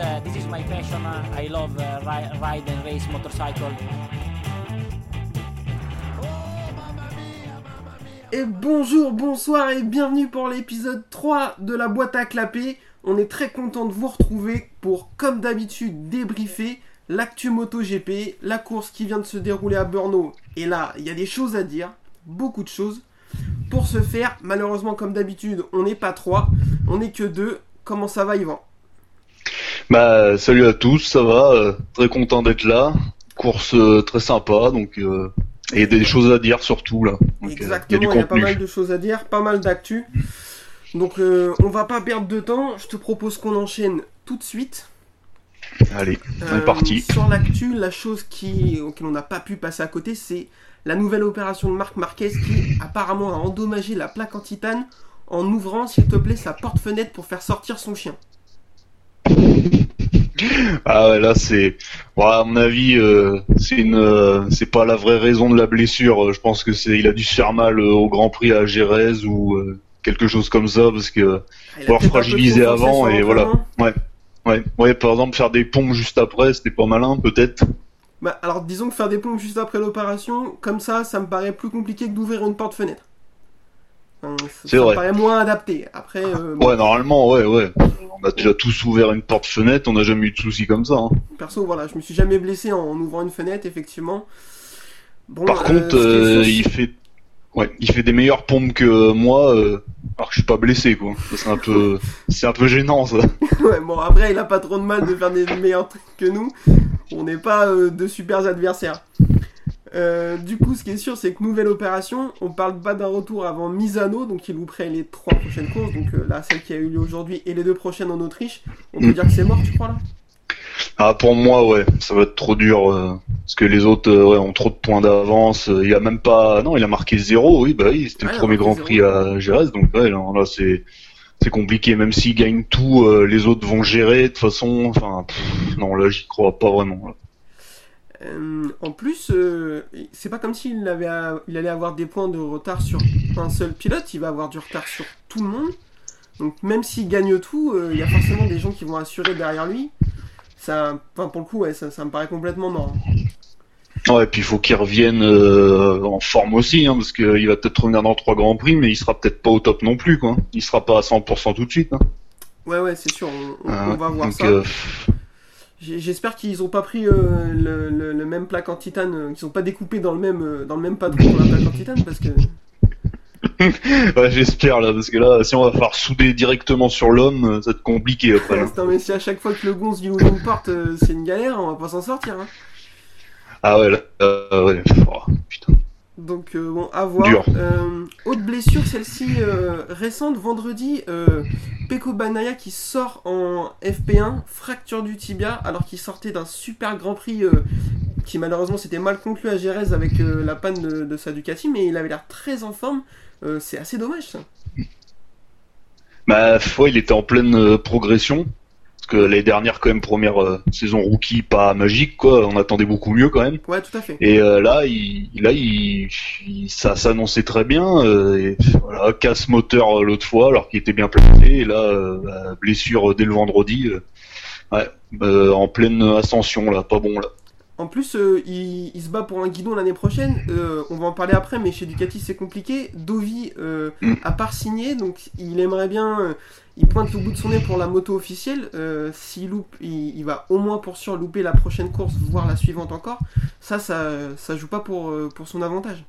uh, this is my passion. I love uh, ri- ride and race motorcycle. Et bonjour, bonsoir et bienvenue pour l'épisode 3 de la boîte à clapper. On est très content de vous retrouver pour, comme d'habitude, débriefer l'actu MotoGP, la course qui vient de se dérouler à Brno. Et là, il y a des choses à dire, beaucoup de choses. Pour ce faire, malheureusement, comme d'habitude, on n'est pas trois, on n'est que deux. Comment ça va, Yvan? Bah, salut à tous, ça va, euh, très content d'être là. Course euh, très sympa, donc euh, et des choses à dire surtout là. Donc, euh, Exactement, il y y, a pas mal de choses à dire, pas mal d'actu. Donc, on va pas perdre de temps. Je te propose qu'on enchaîne tout de suite. Allez, on est parti. Sur l'actu, la chose qui, auquel on n'a pas pu passer à côté, c'est la nouvelle opération de Marc Marquez qui apparemment a endommagé la plaque en titane en ouvrant, s'il te plaît, sa porte-fenêtre pour faire sortir son chien. Ah ouais, là c'est, bon, à mon avis, euh, c'est une, euh, c'est pas la vraie raison de la blessure. Euh, Je pense que c'est, il a dû se faire mal euh, au Grand Prix à Gérèse ou euh, quelque chose comme ça parce que Ah, il a Faut peut-être un peu fragiliser trop forcé avant et voilà. l'entraînement. ouais, ouais, par exemple faire des pompes juste après, c'était pas malin peut-être. Bah, alors, disons que faire des pompes juste après l'opération, comme ça, ça me paraît plus compliqué que d'ouvrir une porte-fenêtre. Enfin, ça- vrai. paraît moins adapté. Après, euh, bon, Ouais, normalement, ouais, ouais. On a déjà tous ouvert une porte-fenêtre, on n'a jamais eu de soucis comme ça. hein. perso, voilà, je me suis jamais blessé en ouvrant une fenêtre, effectivement. Bon, Par euh, contre, euh, il fait, ouais, il fait des meilleures pompes que moi, euh, alors que je suis pas blessé, quoi. C'est un peu, c'est un peu gênant, ça. Ouais, bon, après, il a pas trop de mal de faire des meilleurs trucs que nous. On n'est pas de super adversaires. Euh, du coup, ce qui est sûr, c'est que nouvelle opération, on parle pas d'un retour avant Misano, donc il louperait les trois prochaines courses, donc euh, là, celle qui a eu lieu aujourd'hui et les deux prochaines en Autriche. On peut Mm. dire que c'est mort, tu crois là? Ah, pour moi, ouais, ça va être trop dur, euh, parce que les autres, ouais, ont trop de points d'avance. Il a même pas, non, il a marqué zéro, oui, bah oui, c'était Ouais, le premier Grand zéro. Prix à Gérèse, donc ouais, là, là, c'est, c'est compliqué. Même s'il gagne tout, les autres vont gérer de toute façon. Enfin, pff, non, là, j'y crois pas vraiment. là. Euh, En plus, euh, c'est pas comme s'il avait il allait avoir des points de retard sur un seul pilote, il va avoir du retard sur tout le monde. Donc même s'il gagne tout, euh, il y a forcément des gens qui vont assurer derrière lui. Ça, enfin pour le coup, ouais, ça, ça me paraît complètement mort. hein. Ouais, et puis il faut qu'il revienne en forme aussi, hein, parce qu'il va peut-être revenir dans trois grands prix, mais il sera peut-être pas au top non plus, quoi. Il sera pas à 100% tout de suite. Hein. Ouais, ouais, c'est sûr, on, on- on va voir donc, ça. J'espère qu'ils ont pas pris euh, le, le- le même plaque en titane, euh, qu'ils ont pas découpé dans le même euh, dans le même patron pour la plaque en titane, parce que ouais, j'espère là, parce que là, si on va faire souder directement sur l'homme, ça va être compliqué après. mais si à chaque fois que le gonze lui ouvre une porte, euh, c'est une galère, on va pas s'en sortir. Hein. Ah ouais, là, euh, ouais, oh, putain. Donc euh, bon, à voir. Euh, autre blessure, celle-ci euh, récente, vendredi, euh, Peko Banaya qui sort en FP1, fracture du tibia, alors qu'il sortait d'un super Grand Prix qui malheureusement s'était mal conclu à Jerez avec la panne de, de sa Ducati, mais il avait l'air très en forme. C'est assez dommage ça. Bah, ouais, il était en pleine progression. Que l'année dernière, quand même, première euh, saison rookie, pas magique, quoi. On attendait beaucoup mieux, quand même. Ouais, tout à fait. Et euh, là, il, là, il, il- ça s'annonçait très bien. euh, et voilà, casse moteur euh, l'autre fois, alors qu'il était bien placé. Et là, bah, blessure dès le vendredi. ouais, en pleine ascension, là, pas bon là. En plus, il, il se bat pour un guidon l'année prochaine. On va en parler après, mais chez Ducati c'est compliqué. Dovi Mm. a part signé, donc il aimerait bien. Il pointe le bout de son nez pour la moto officielle. Euh, S'il loupe, il, il va au moins pour sûr louper la prochaine course, voire la suivante encore. Ça, ça, ça joue pas pour, euh, pour son avantage.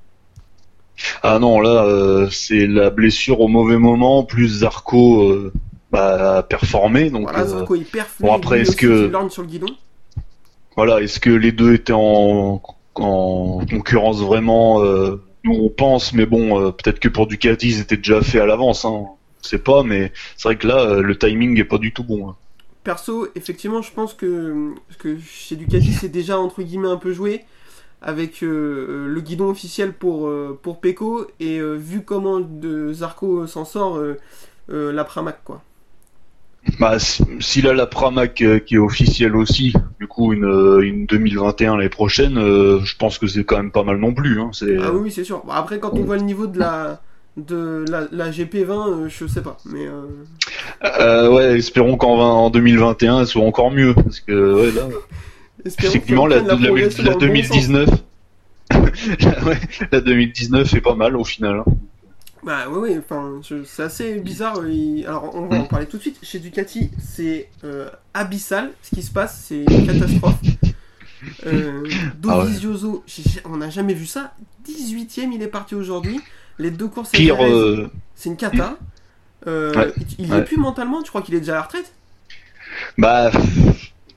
Ah non, là, euh, c'est la blessure au mauvais moment, plus Zarco euh, bah, a performé. Donc, Voilà, Zarco il perfle. bon, après, est-ce que- sur le guidon. Voilà, est-ce que les deux étaient en, en concurrence vraiment Nous on pense, mais bon, peut-être que pour Ducati ils étaient déjà faits à l'avance, hein. On sait pas, mais c'est vrai que là euh, le timing est pas du tout bon. hein. Perso, effectivement, je pense que, que chez Ducati, c'est déjà entre guillemets un peu joué avec euh, le guidon officiel pour, euh, pour Pecco et euh, vu comment de Zarco s'en sort, euh, euh, la Pramac quoi. Bah, si- s'il a la Pramac euh, qui est officielle aussi, du coup une, euh, une 2021 l'année prochaine, euh, je pense que c'est quand même pas mal non plus. Hein. Ah oui, c'est sûr. Après, quand on voit le niveau de la, de la, la GP20, euh, je sais pas. Mais euh, Euh, ouais, espérons qu'en 20 en 2021, elle soit encore mieux. Parce que, ouais, là, effectivement, la, la- progression la dans le bon sens. 2019. la- ouais, la 2019 est pas mal au final. hein. Bah oui, oui, enfin, c'est assez bizarre. il- Alors, on va en Mm. parler tout de suite. Chez Ducati, c'est euh, abyssal. Ce qui se passe, c'est une catastrophe. Euh, Ah ouais. Dovizioso, on n'a jamais vu ça. 18ème, il est parti aujourd'hui. Les deux courses Pire, euh, c'est une cata. Euh, Ouais. Il, il est Ouais. plus mentalement, tu crois qu'il est déjà à la retraite? Bah,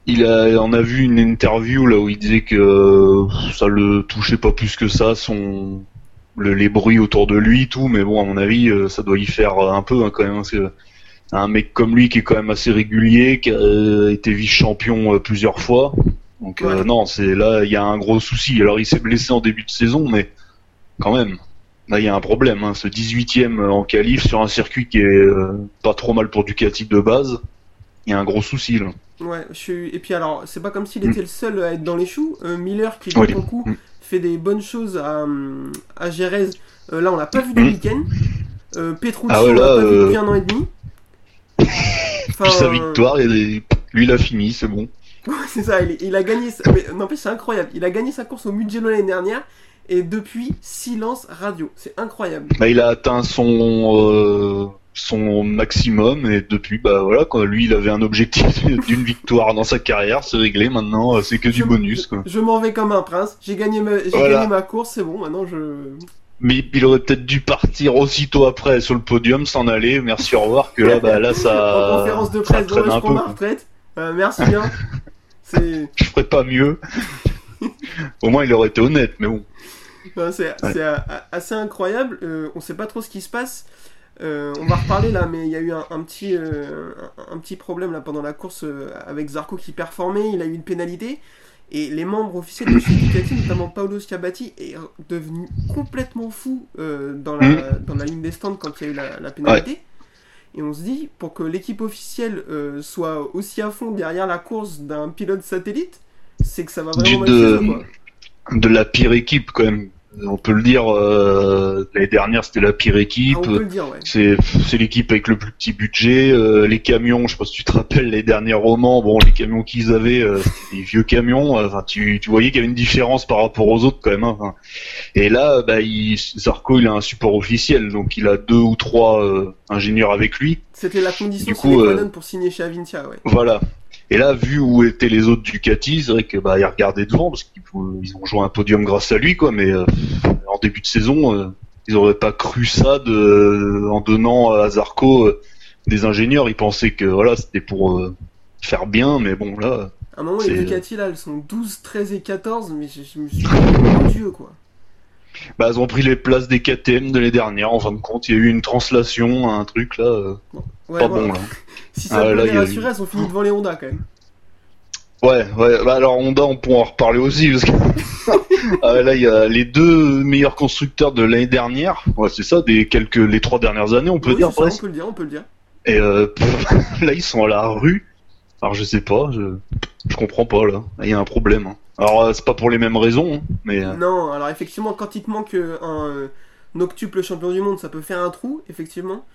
il a, on a vu une interview là où il disait que euh, ça le touchait pas plus que ça, son, le- les bruits autour de lui, tout. Mais bon, à mon avis, euh, ça doit y faire un peu hein, quand même. Parce que un mec comme lui qui est quand même assez régulier, qui a euh, été vice-champion euh, plusieurs fois. Donc euh, non, c'est là, il y a un gros souci. Alors il s'est blessé en début de saison, mais quand même. Là, il y a un problème. Hein. Ce 18ème en qualif sur un circuit qui est euh, pas trop mal pour Ducati de base, il y a un gros souci là. Ouais, je suis... et puis alors, c'est pas comme s'il était le seul à être dans les choux. Euh, Miller, qui Oui. pour le coup Mm. fait des bonnes choses à, à Jerez, euh, là on l'a pas vu du Mm. week-end. Euh, Petrucci, Ah ouais, on l'a là, pas vu euh, depuis un an et demi. Enfin, Puis sa victoire, les- lui il a fini, c'est bon. C'est ça, il, il a gagné. sa- Mais n'empêche, c'est incroyable. Il a gagné sa course au Mugello l'année dernière. Et depuis, silence radio. C'est incroyable. Bah, il a atteint son euh, son maximum et depuis bah voilà quoi. Lui il avait un objectif d'une victoire dans sa carrière, c'est réglé. Maintenant c'est que du bonus quoi. Je m'en vais comme un prince. J'ai gagné, ma... j'ai Voilà. gagné ma course, c'est bon. Maintenant, je. Mais il aurait peut-être dû partir aussitôt après sur le podium, s'en aller. Merci au revoir. Que là bah là en ça conférence de ça presse, je un peu. ma retraite. Euh, merci bien. C'est. Je ferais pas mieux. Au moins il aurait été honnête, mais bon. C'est assez incroyable. Euh, on sait pas trop ce qui se passe. Euh, on va reparler là, mais il y a eu un, un petit, euh, un, un petit problème là pendant la course euh, avec Zarco qui performait. Il a eu une pénalité. Et les membres officiels de Ducati, notamment Paolo Schiabatti, est devenu complètement fou dans, la, dans la ligne des stands quand il y a eu la, la pénalité. Et on se dit, pour que l'équipe officielle euh, soit aussi à fond derrière la course d'un pilote satellite, c'est que ça va vraiment Du- mal de- chez eux, quoi. De la pire équipe quand même. On peut le dire. euh, L'année dernière c'était la pire équipe. Ah, on peut le dire, ouais. C'est c'est l'équipe avec le plus petit budget. euh, les camions, je sais pas si tu te rappelles les derniers romans. Bon, les camions qu'ils avaient, euh, c'était des vieux camions. euh, Enfin, tu, tu voyais qu'il y avait une différence par rapport aux autres quand même. hein, enfin. Et là, bah, il, Zarco, il a un support officiel, donc il a deux ou trois euh, ingénieurs avec lui. C'était la condition Du coup, euh, pour signer chez Avintia, ouais. Voilà. Et là, vu où étaient les autres Ducati, c'est vrai que bah ils regardaient devant parce qu'ils ils ont joué un podium grâce à lui, quoi. Mais euh, en début de saison, euh, ils auraient pas cru ça de, en donnant à Zarco euh, des ingénieurs. Ils pensaient que voilà, c'était pour faire bien, mais bon là, À un moment, les Ducati, là, elles sont 12, 13 et 14, mais je, je me suis dit, mon dieu, quoi. Bah ils ont pris les places des KTM de l'année dernière. En fin de compte, il y a eu une translation, un truc là, euh, Ouais, pas voilà. bon là. Si ça Ah, là, les elles sont finies devant les Honda, quand même. Ouais, ouais. Bah alors Honda, on pourra en reparler aussi parce que Ah, là il y a les deux meilleurs constructeurs de l'année dernière. Ouais, c'est ça, des quelques les trois dernières années, on peut Oui, dire ça, on peut le dire, on peut le dire. Et euh, pff, là ils sont à la rue. Alors je sais pas, je je comprends pas là. Il y a un problème. hein. Alors euh, c'est pas pour les mêmes raisons, hein, mais euh, Non, alors effectivement, quand il te manque euh, un, euh, un octuple champion du monde, ça peut faire un trou, effectivement.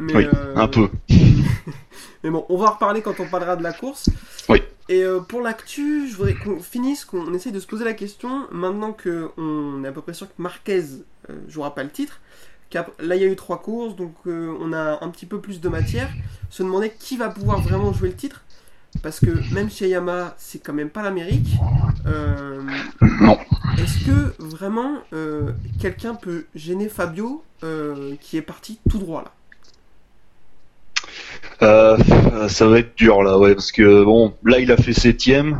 Mais, oui, euh, un peu. Mais bon, on va en reparler quand on parlera de la course. Oui. Et euh, pour l'actu, je voudrais qu'on finisse, qu'on essaye de se poser la question, maintenant qu'on est à peu près sûr que Marquez euh, jouera pas le titre, là il y a eu trois courses, donc on a un petit peu plus de matière, se demander qui va pouvoir vraiment jouer le titre, parce que même chez Yamaha, c'est quand même pas l'Amérique. Euh, Non. Est-ce que vraiment euh, quelqu'un peut gêner Fabio, euh, qui est parti tout droit là? Euh, ça va être dur là, ouais, parce que bon, là il a fait septième.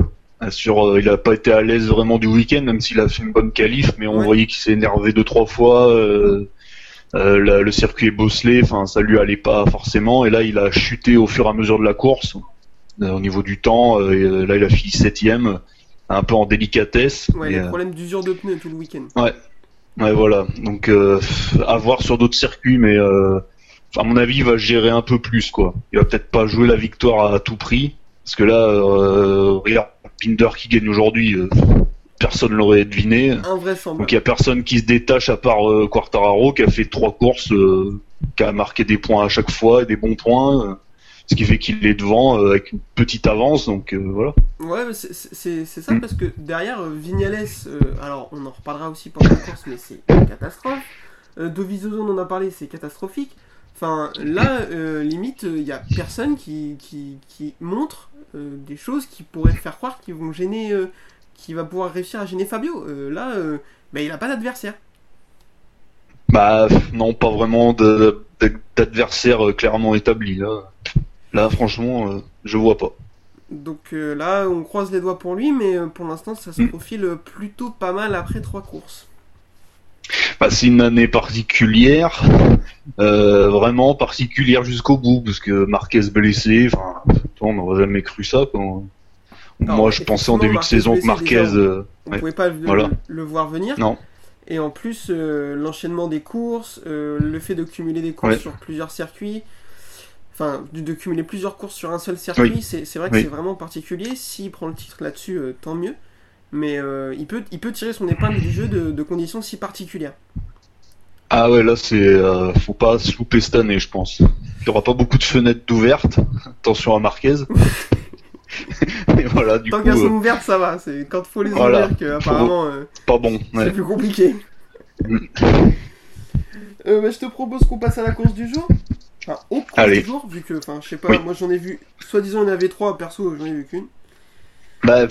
Sur, il a pas été à l'aise vraiment du week-end, même s'il a fait une bonne qualif, mais on Ouais. voyait qu'il s'est énervé deux trois fois. euh, la- le circuit est bosselé, enfin ça lui allait pas forcément. Et là il a chuté au fur et à mesure de la course au niveau du temps. euh, et, euh, là il a fini septième, un peu en délicatesse. Ouais, les euh, problèmes d'usure de pneus tout le week-end. Ouais, voilà. Donc, euh, à voir sur d'autres circuits, mais euh, à mon avis, il va gérer un peu plus, quoi. Il va peut-être pas jouer la victoire à tout prix, parce que là, euh, regarde, Pinder qui gagne aujourd'hui, euh, personne l'aurait deviné. Invraisemblable. Donc il y a personne qui se détache à part euh, Quartararo qui a fait trois courses, euh, qui a marqué des points à chaque fois, des bons points, euh, ce qui fait qu'il est devant euh, avec une petite avance. Donc euh, voilà. Ouais, c'est- ça parce que derrière euh, Vignales, euh, alors on en reparlera aussi pendant la course, mais c'est une catastrophe. Euh, Dovizioso, on en a parlé, c'est catastrophique. Enfin, là, euh, limite, il y a personne qui, qui, qui montre euh, des choses qui pourraient faire croire qu'ils vont gêner, euh, qui va pouvoir réussir à gêner Fabio. Euh, là, euh, bah, il a pas d'adversaire. Bah non, pas vraiment d'adversaire euh, clairement établi là. Là franchement, euh, je vois pas. Donc euh, là, on croise les doigts pour lui, mais euh, pour l'instant, ça se Mm. profile plutôt pas mal après trois courses. Bah, c'est une année particulière, euh, vraiment particulière jusqu'au bout, parce que Marquez blessé, enfin, on n'aurait jamais cru ça. Alors, Moi, je pensais en début de saison que Marquez, déjà, euh, On Ouais. pouvait pas le, Voilà. le voir venir. non, Et en plus, l'enchaînement des courses, le fait de cumuler des courses Ouais. sur plusieurs circuits, enfin, de, de cumuler plusieurs courses sur un seul circuit, Oui. c'est vrai que Oui. c'est vraiment particulier. S'il prend le titre là-dessus, euh, tant mieux. Mais euh, il, peut, il peut tirer son épingle du jeu de, de conditions si particulières. ah ouais, là, c'est, euh, faut pas se louper cette année, je pense. Il y aura pas beaucoup de fenêtres d'ouvertes. Attention à Marquez. Et voilà, du Tant qu'elles sont euh, ouvertes, ça va. C'est quand faut les Voilà. ouvrir que apparemment pas bon. c'est plus compliqué. Mm. Bah, je te propose qu'on passe à la course du jour. Enfin, Allez. du jour, vu que, enfin, je sais pas, Oui. moi j'en ai vu, soi-disant il y en avait trois, perso j'en ai vu qu'une. Bah,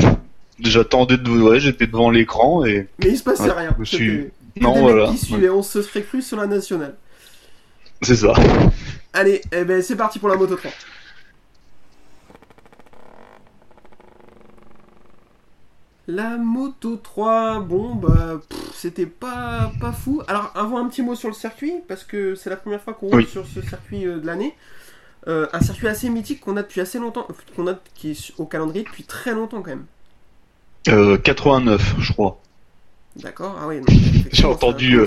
j'attendais de, ouais, j'étais devant l'écran et Mais il se passait Ouais, rien. je suis- Non, des voilà. mecs qui suivaient, on se serait cru sur la nationale. c'est ça. Allez, eh ben, c'est parti pour la Moto 3. La Moto 3, bon, bah, pff, c'était pas, pas fou. Alors, avant un petit mot sur le circuit, parce que c'est la première fois qu'on roule sur ce circuit euh, de l'année. Euh, un circuit assez mythique qu'on a depuis assez longtemps, qu'on a qui est au calendrier depuis très longtemps quand même. Euh, 89, je crois. D'accord Ah oui, ça entendu.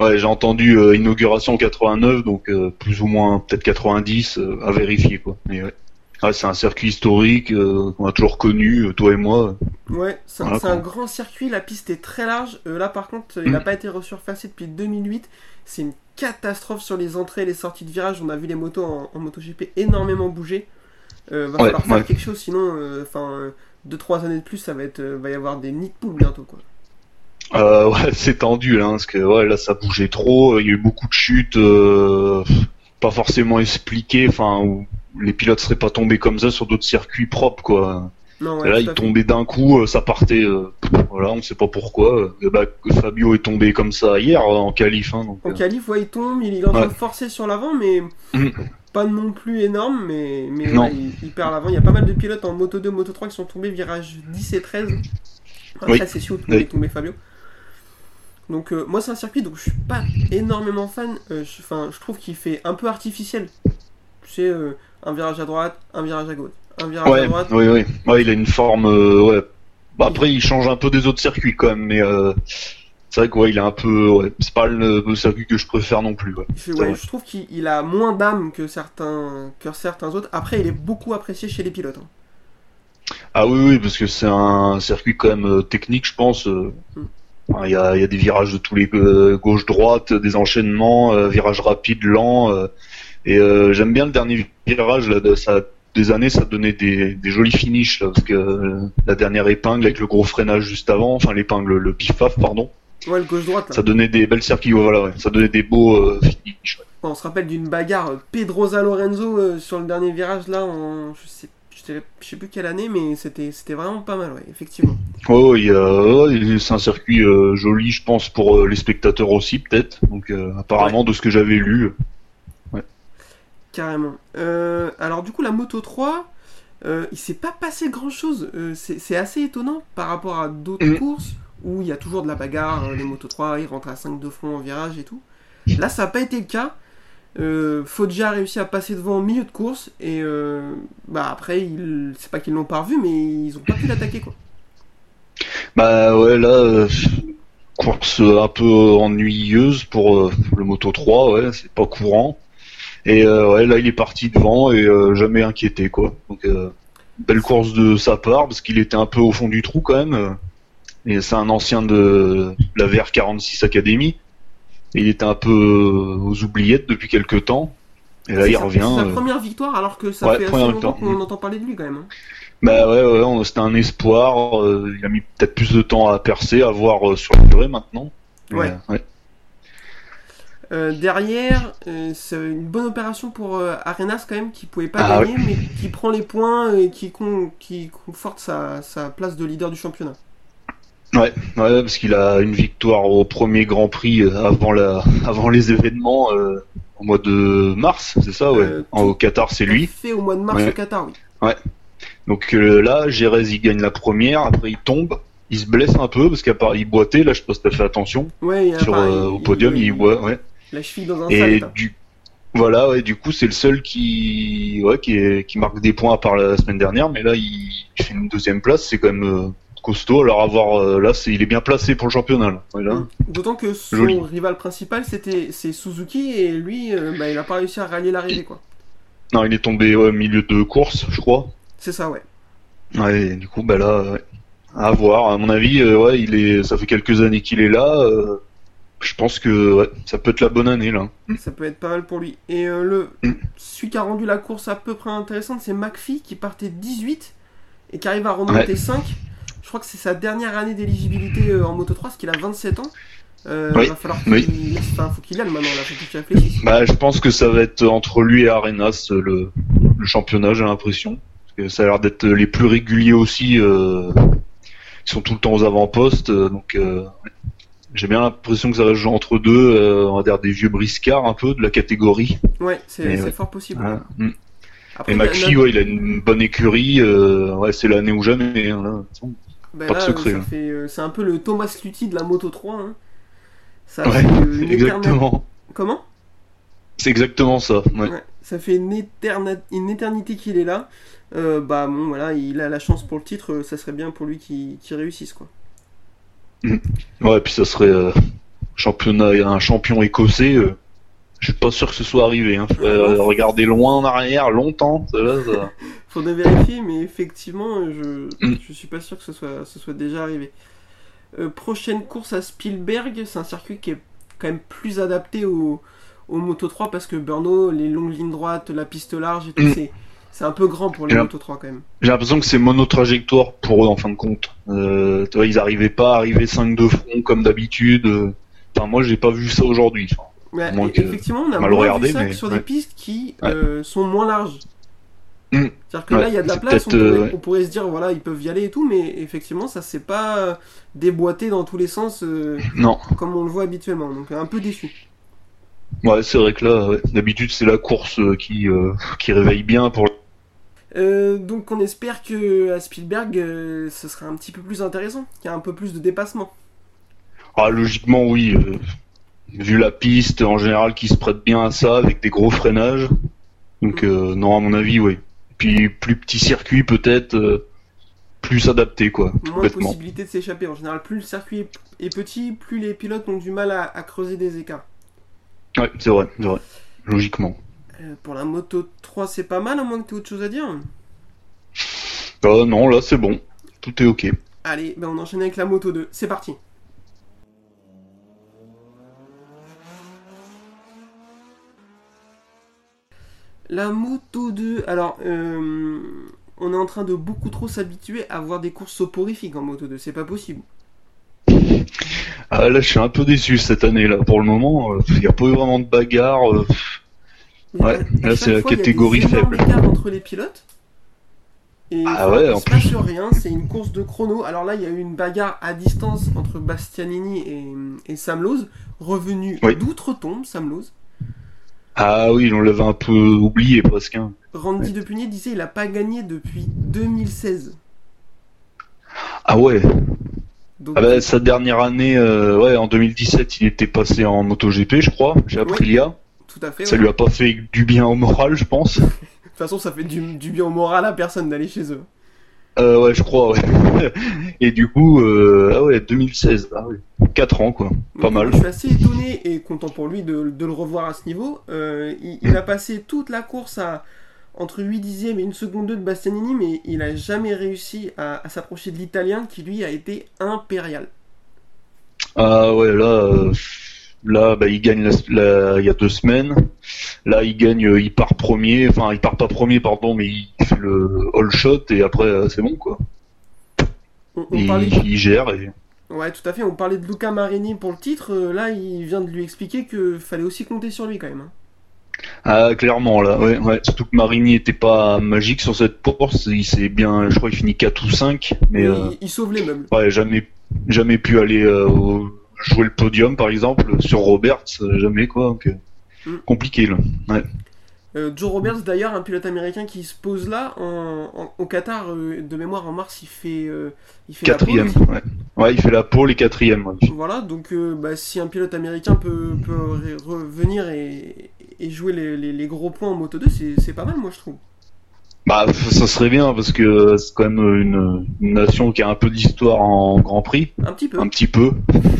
Ouais, j'ai entendu euh, inauguration 89, donc euh, plus ou moins peut-être 90 euh, à vérifier quoi. Mais ouais. Ouais, c'est un circuit historique euh, qu'on a toujours connu, euh, toi et moi. Ouais, c'est un, Voilà, grand circuit, la piste est très large. Euh, là, par contre, il n'a Mm. pas été resurfacé depuis 2008. C'est une catastrophe sur les entrées et les sorties de virage. On a vu les motos en, en MotoGP énormément bouger. Euh, va Ouais, falloir faire ouais. quelque chose, sinon, enfin, 2-3 années de plus, ça va être, va y avoir des nids de poules bientôt, quoi. Euh, ouais, c'est tendu là, hein, parce que ouais, là ça bougeait trop. Il y a eu beaucoup de chutes, pas forcément expliquées, enfin où les pilotes seraient pas tombés comme ça sur d'autres circuits propres quoi. Non, Et là, il fait. tombait d'un coup, euh, ça partait. euh, voilà, on sait pas pourquoi. Et bah, Fabio est tombé comme ça hier euh, en qualif. Hein, donc, En euh, qualif, ouais, il tombe, il est en train de forcer sur l'avant, mais pas non plus énorme, mais, mais Non. ouais, il, il perd l'avant. Il y a pas mal de pilotes en Moto 2, Moto 3 qui sont tombés virage 10 et 13. Après, Oui. c'est sûr Oui. est tombé Fabio. Donc, euh, moi, c'est un circuit, donc je suis pas énormément fan. Euh, je, trouve qu'il fait un peu artificiel. Tu sais, euh, un virage à droite, un virage à gauche, un virage à droite. oui, oui. Ouais, il a une forme. euh, ouais. Bah, après, il change un peu des autres circuits quand même, mais euh, c'est vrai que ouais, il est un peu. Ouais, c'est pas le, le circuit que je préfère non plus. Ouais. Je, je trouve qu'il il a moins d'âme que certains, que certains autres. Après, il est beaucoup apprécié chez les pilotes. hein. Ah oui, oui, parce que c'est un circuit quand même euh, technique, je pense. euh. Mm. Il y, a, il y a des virages de tous les euh, gauche-droite, des enchaînements, euh, virages rapides, lents. euh, et euh, j'aime bien le dernier virage là, de, ça, des années, ça donnait des, des jolis finishes là, parce que euh, la dernière épingle avec le gros freinage juste avant, enfin l'épingle, le pif-paf, pardon, Ouais, le gauche-droite. là. ça donnait des belles circuits. Voilà, ouais, ça donnait des beaux euh, finishes. ouais. On se rappelle d'une bagarre euh, Pedrosa Lorenzo euh, sur le dernier virage là en je sais je sais, plus quelle année mais c'était c'était vraiment pas mal ouais effectivement. Oh, c'est un circuit joli, je pense, pour les spectateurs aussi, peut-être. Donc, apparemment, de ce que j'avais lu. Carrément. Euh, alors du coup la Moto 3 euh, il s'est pas passé grand chose. c'est assez étonnant par rapport à d'autres Mm. courses où il y a toujours de la bagarre. euh, les Moto 3 ils rentrent à 5 de front en virage et tout. Là ça n'a pas été le cas. Euh, Foggia a réussi à passer devant au milieu de course et euh, bah après ils- c'est pas qu'ils l'ont pas revu mais ils ont pas pu l'attaquer quoi. Bah ouais, là, euh, course un peu ennuyeuse pour euh, le Moto 3, ouais, c'est pas courant. Et euh, ouais, là, il est parti devant et euh, jamais inquiété, quoi. Donc, euh, belle course de sa part parce qu'il était un peu au fond du trou quand même. Et c'est un ancien de la VR46 Academy. Et il était un peu aux oubliettes depuis quelques temps. Et là, il sa- revient. C'est sa première victoire alors que ça Ouais, fait assez longtemps qu'on entend parler de lui quand même. hein. Bah ouais, ouais, c'était un espoir. il a mis peut-être plus de temps à percer, à voir sur la durée maintenant. Ouais. Euh, derrière, euh, c'est une bonne opération pour euh, Arenas quand même qui pouvait pas Ah gagner mais qui prend les points et qui, con- qui conforte sa, sa place de leader du championnat. Ouais, ouais, parce qu'il a une victoire au premier Grand Prix avant la, avant les événements au mois de mars, c'est ça, ouais. En- au Qatar, c'est lui. Fait au mois de mars Ouais. au Qatar, oui. Donc euh, là, Jerez il gagne la première, après il tombe, il se blesse un peu parce qu'à part il boitait, là je pas si t'as fait attention Ouais, il a sur euh, au podium, il, boit, ouais. La cheville dans un Et du voilà, ouais, du coup c'est le seul qui, ouais, qui, est- qui marque des points à part la semaine dernière, mais là il, il fait une deuxième place, c'est quand même euh, costaud. Alors avoir euh, là, c'est il est bien placé pour le championnat. Mm. D'autant que son Joli. rival principal c'était c'est Suzuki et lui euh, bah, il a pas réussi à rallier l'arrivée quoi. Non, il est tombé ouais, au milieu de course, je crois. C'est ça ouais. Ouais, et du coup, bah là, ouais. à voir. À mon avis, euh, ouais, il est, ça fait quelques années qu'il est là. Je pense que ouais, ça peut être la bonne année là. Ça peut être pas mal pour lui. Et euh, le Mm. celui qui a rendu la course à peu près intéressante c'est McPhee qui partait 18 et qui arrive à remonter Ouais. 5. Je crois que c'est sa dernière année d'éligibilité euh, en Moto 3 parce qu'il a 27 ans. Euh, Oui. va falloir qu'il Oui. enfin, faut qu'il y aille maintenant là, faut qu'il. Bah, je pense que ça va être entre lui et Arenas le, le championnat, j'ai l'impression. Parce que ça a l'air d'être les plus réguliers aussi. euh, Ils sont tout le temps aux avant-postes, donc euh. J'ai bien l'impression que ça va jouer entre deux. euh, on va dire des vieux briscards un peu de la catégorie. Ouais, c'est fort possible. Voilà. Mm. Après, Et McPhee, ouais, il a une bonne écurie. euh, ouais, c'est l'année ou jamais. hein. Ben Pas de secret, fait, euh, c'est un peu le Thomas Lutti de la Moto 3. hein. Ça Ouais, euh, éternelle- exactement. Comment? C'est exactement ça. Ouais. Ouais, Ça fait une, éternité qu'il est là. Euh, bah bon, voilà, il a la chance pour le titre. Ça serait bien pour lui qu'il qu'il réussisse quoi. Ouais, puis ça serait euh, championnat, un champion écossais. euh, je suis pas sûr que ce soit arrivé. Hein. Faudrait, euh, regarder loin en arrière, longtemps. Ça, là, ça- Faudrait vérifier, mais effectivement, je, Mm. je suis pas sûr que ce soit, ce soit déjà arrivé. Euh, prochaine course à Spielberg, c'est un circuit qui est quand même plus adapté au, au Moto 3 parce que Brno, les longues lignes droites, la piste large et tout, Mm. c'est, c'est un peu grand pour les Moto 3 quand même. J'ai l'impression que c'est monotrajectoire pour eux en fin de compte. Euh, tu vois, ils arrivaient pas à arriver 5 de front comme d'habitude. Enfin, moi, j'ai pas vu ça aujourd'hui. Ouais, que- effectivement, on a mal moins regardé, vu ça mais que sur ouais. des pistes qui Ouais. euh, sont moins larges. Mm. C'est-à-dire que là, il y a de la place, on pourrait, euh, on pourrait se dire, voilà, ils peuvent y aller et tout, mais effectivement, ça s'est pas déboîté dans tous les sens euh, Non. comme on le voit habituellement. Donc, un peu déçu. Ouais, c'est vrai que là, d'habitude, c'est la course qui, euh, qui réveille bien pour. Euh, donc, on espère que à Spielberg, euh, ce sera un petit peu plus intéressant, qu'il y a un peu plus de dépassement. Ah, logiquement, oui. euh, vu la piste en général qui se prête bien à ça, avec des gros freinages. Donc, non, à mon avis, oui. Puis, plus petit circuit, peut-être, plus adapté, quoi. Moins de possibilité de s'échapper. En général, plus le circuit est- est petit, plus les pilotes ont du mal à, à creuser des écarts. Ouais, c'est vrai, c'est vrai. Logiquement. Euh, pour la moto 3, c'est pas mal, à moins que tu aies autre chose à dire. Ah, non, là, c'est bon. Tout est ok. Allez, ben on enchaîne avec la moto 2. C'est parti. La moto 2. Alors, euh, on est en train de beaucoup trop s'habituer à voir des courses soporifiques en moto 2. C'est pas possible. Ah, là, je suis un peu déçu cette année, là. Pour le moment, il n'y a pas eu vraiment de bagarre. Ouais, là, c'est la fois, il y a catégorie faible. entre les pilotes. Et Ah ouais, en se passe rien, c'est une course de chrono. Alors là, il y a eu une bagarre à distance entre Bastianini et, et Sam revenu Oui. d'outre-tombe, Sam Lowe. Ah oui, on l'avait un peu oublié, presque. hein. Randy Depunier disait il a pas gagné depuis 2016. Ah ouais. Donc, Ah bah, sa dernière année, euh, ouais, en 2017, il était passé en MotoGP, je crois, chez Aprilia. Tout à fait. Ça ouais. lui a pas fait du bien au moral, je pense. De toute façon, ça fait du, du bien au moral à personne d'aller chez eux. Euh, ouais, je crois, ouais. Et du coup, euh, ah ouais, 2016, ah ouais. 4 ans, quoi. Pas Donc, mal. Je suis assez étonné et content pour lui de, de le revoir à ce niveau. Euh, il, il a passé toute la course à, entre 8 dixièmes et une seconde 2 de Bastianini, mais il a jamais réussi à, à s'approcher de l'italien qui lui a été impérial. Ah ouais, là, là, bah, il gagne la- la- il y a deux semaines. Là, il gagne, euh, il part premier. Enfin, il part pas premier, pardon, mais il fait le all shot et après, euh, c'est bon quoi. On, on Il, parlait, il gère et. ouais, tout à fait. On parlait de Luca Marini pour le titre. euh, là, il vient de lui expliquer que fallait aussi compter sur lui quand même. hein. Ah, clairement, là, ouais, ouais. Surtout que Marini était pas magique sur cette course. Il s'est bien, je crois, qu'il finit 4 ou 5, mais Mais euh, il, il sauve les meubles. ouais, jamais, jamais pu aller euh, au- jouer le podium, par exemple, sur Roberts, euh, jamais quoi. Donc, euh, Mm. compliqué là. Ouais. Euh, Joe Roberts, d'ailleurs, un pilote américain qui se pose là en, en- au Qatar euh, de mémoire en mars, il fait, euh, il fait la pole ouais. Ouais, il fait la pole et quatrième. ouais. Voilà, donc bah, si un pilote américain peut, peut re- revenir et, et jouer les, les- les gros points en Moto 2, c'est c'est pas mal, moi je trouve. Bah, ça serait bien parce que c'est quand même une, une nation qui a un peu d'histoire en Grand Prix, Un petit peu. un petit peu.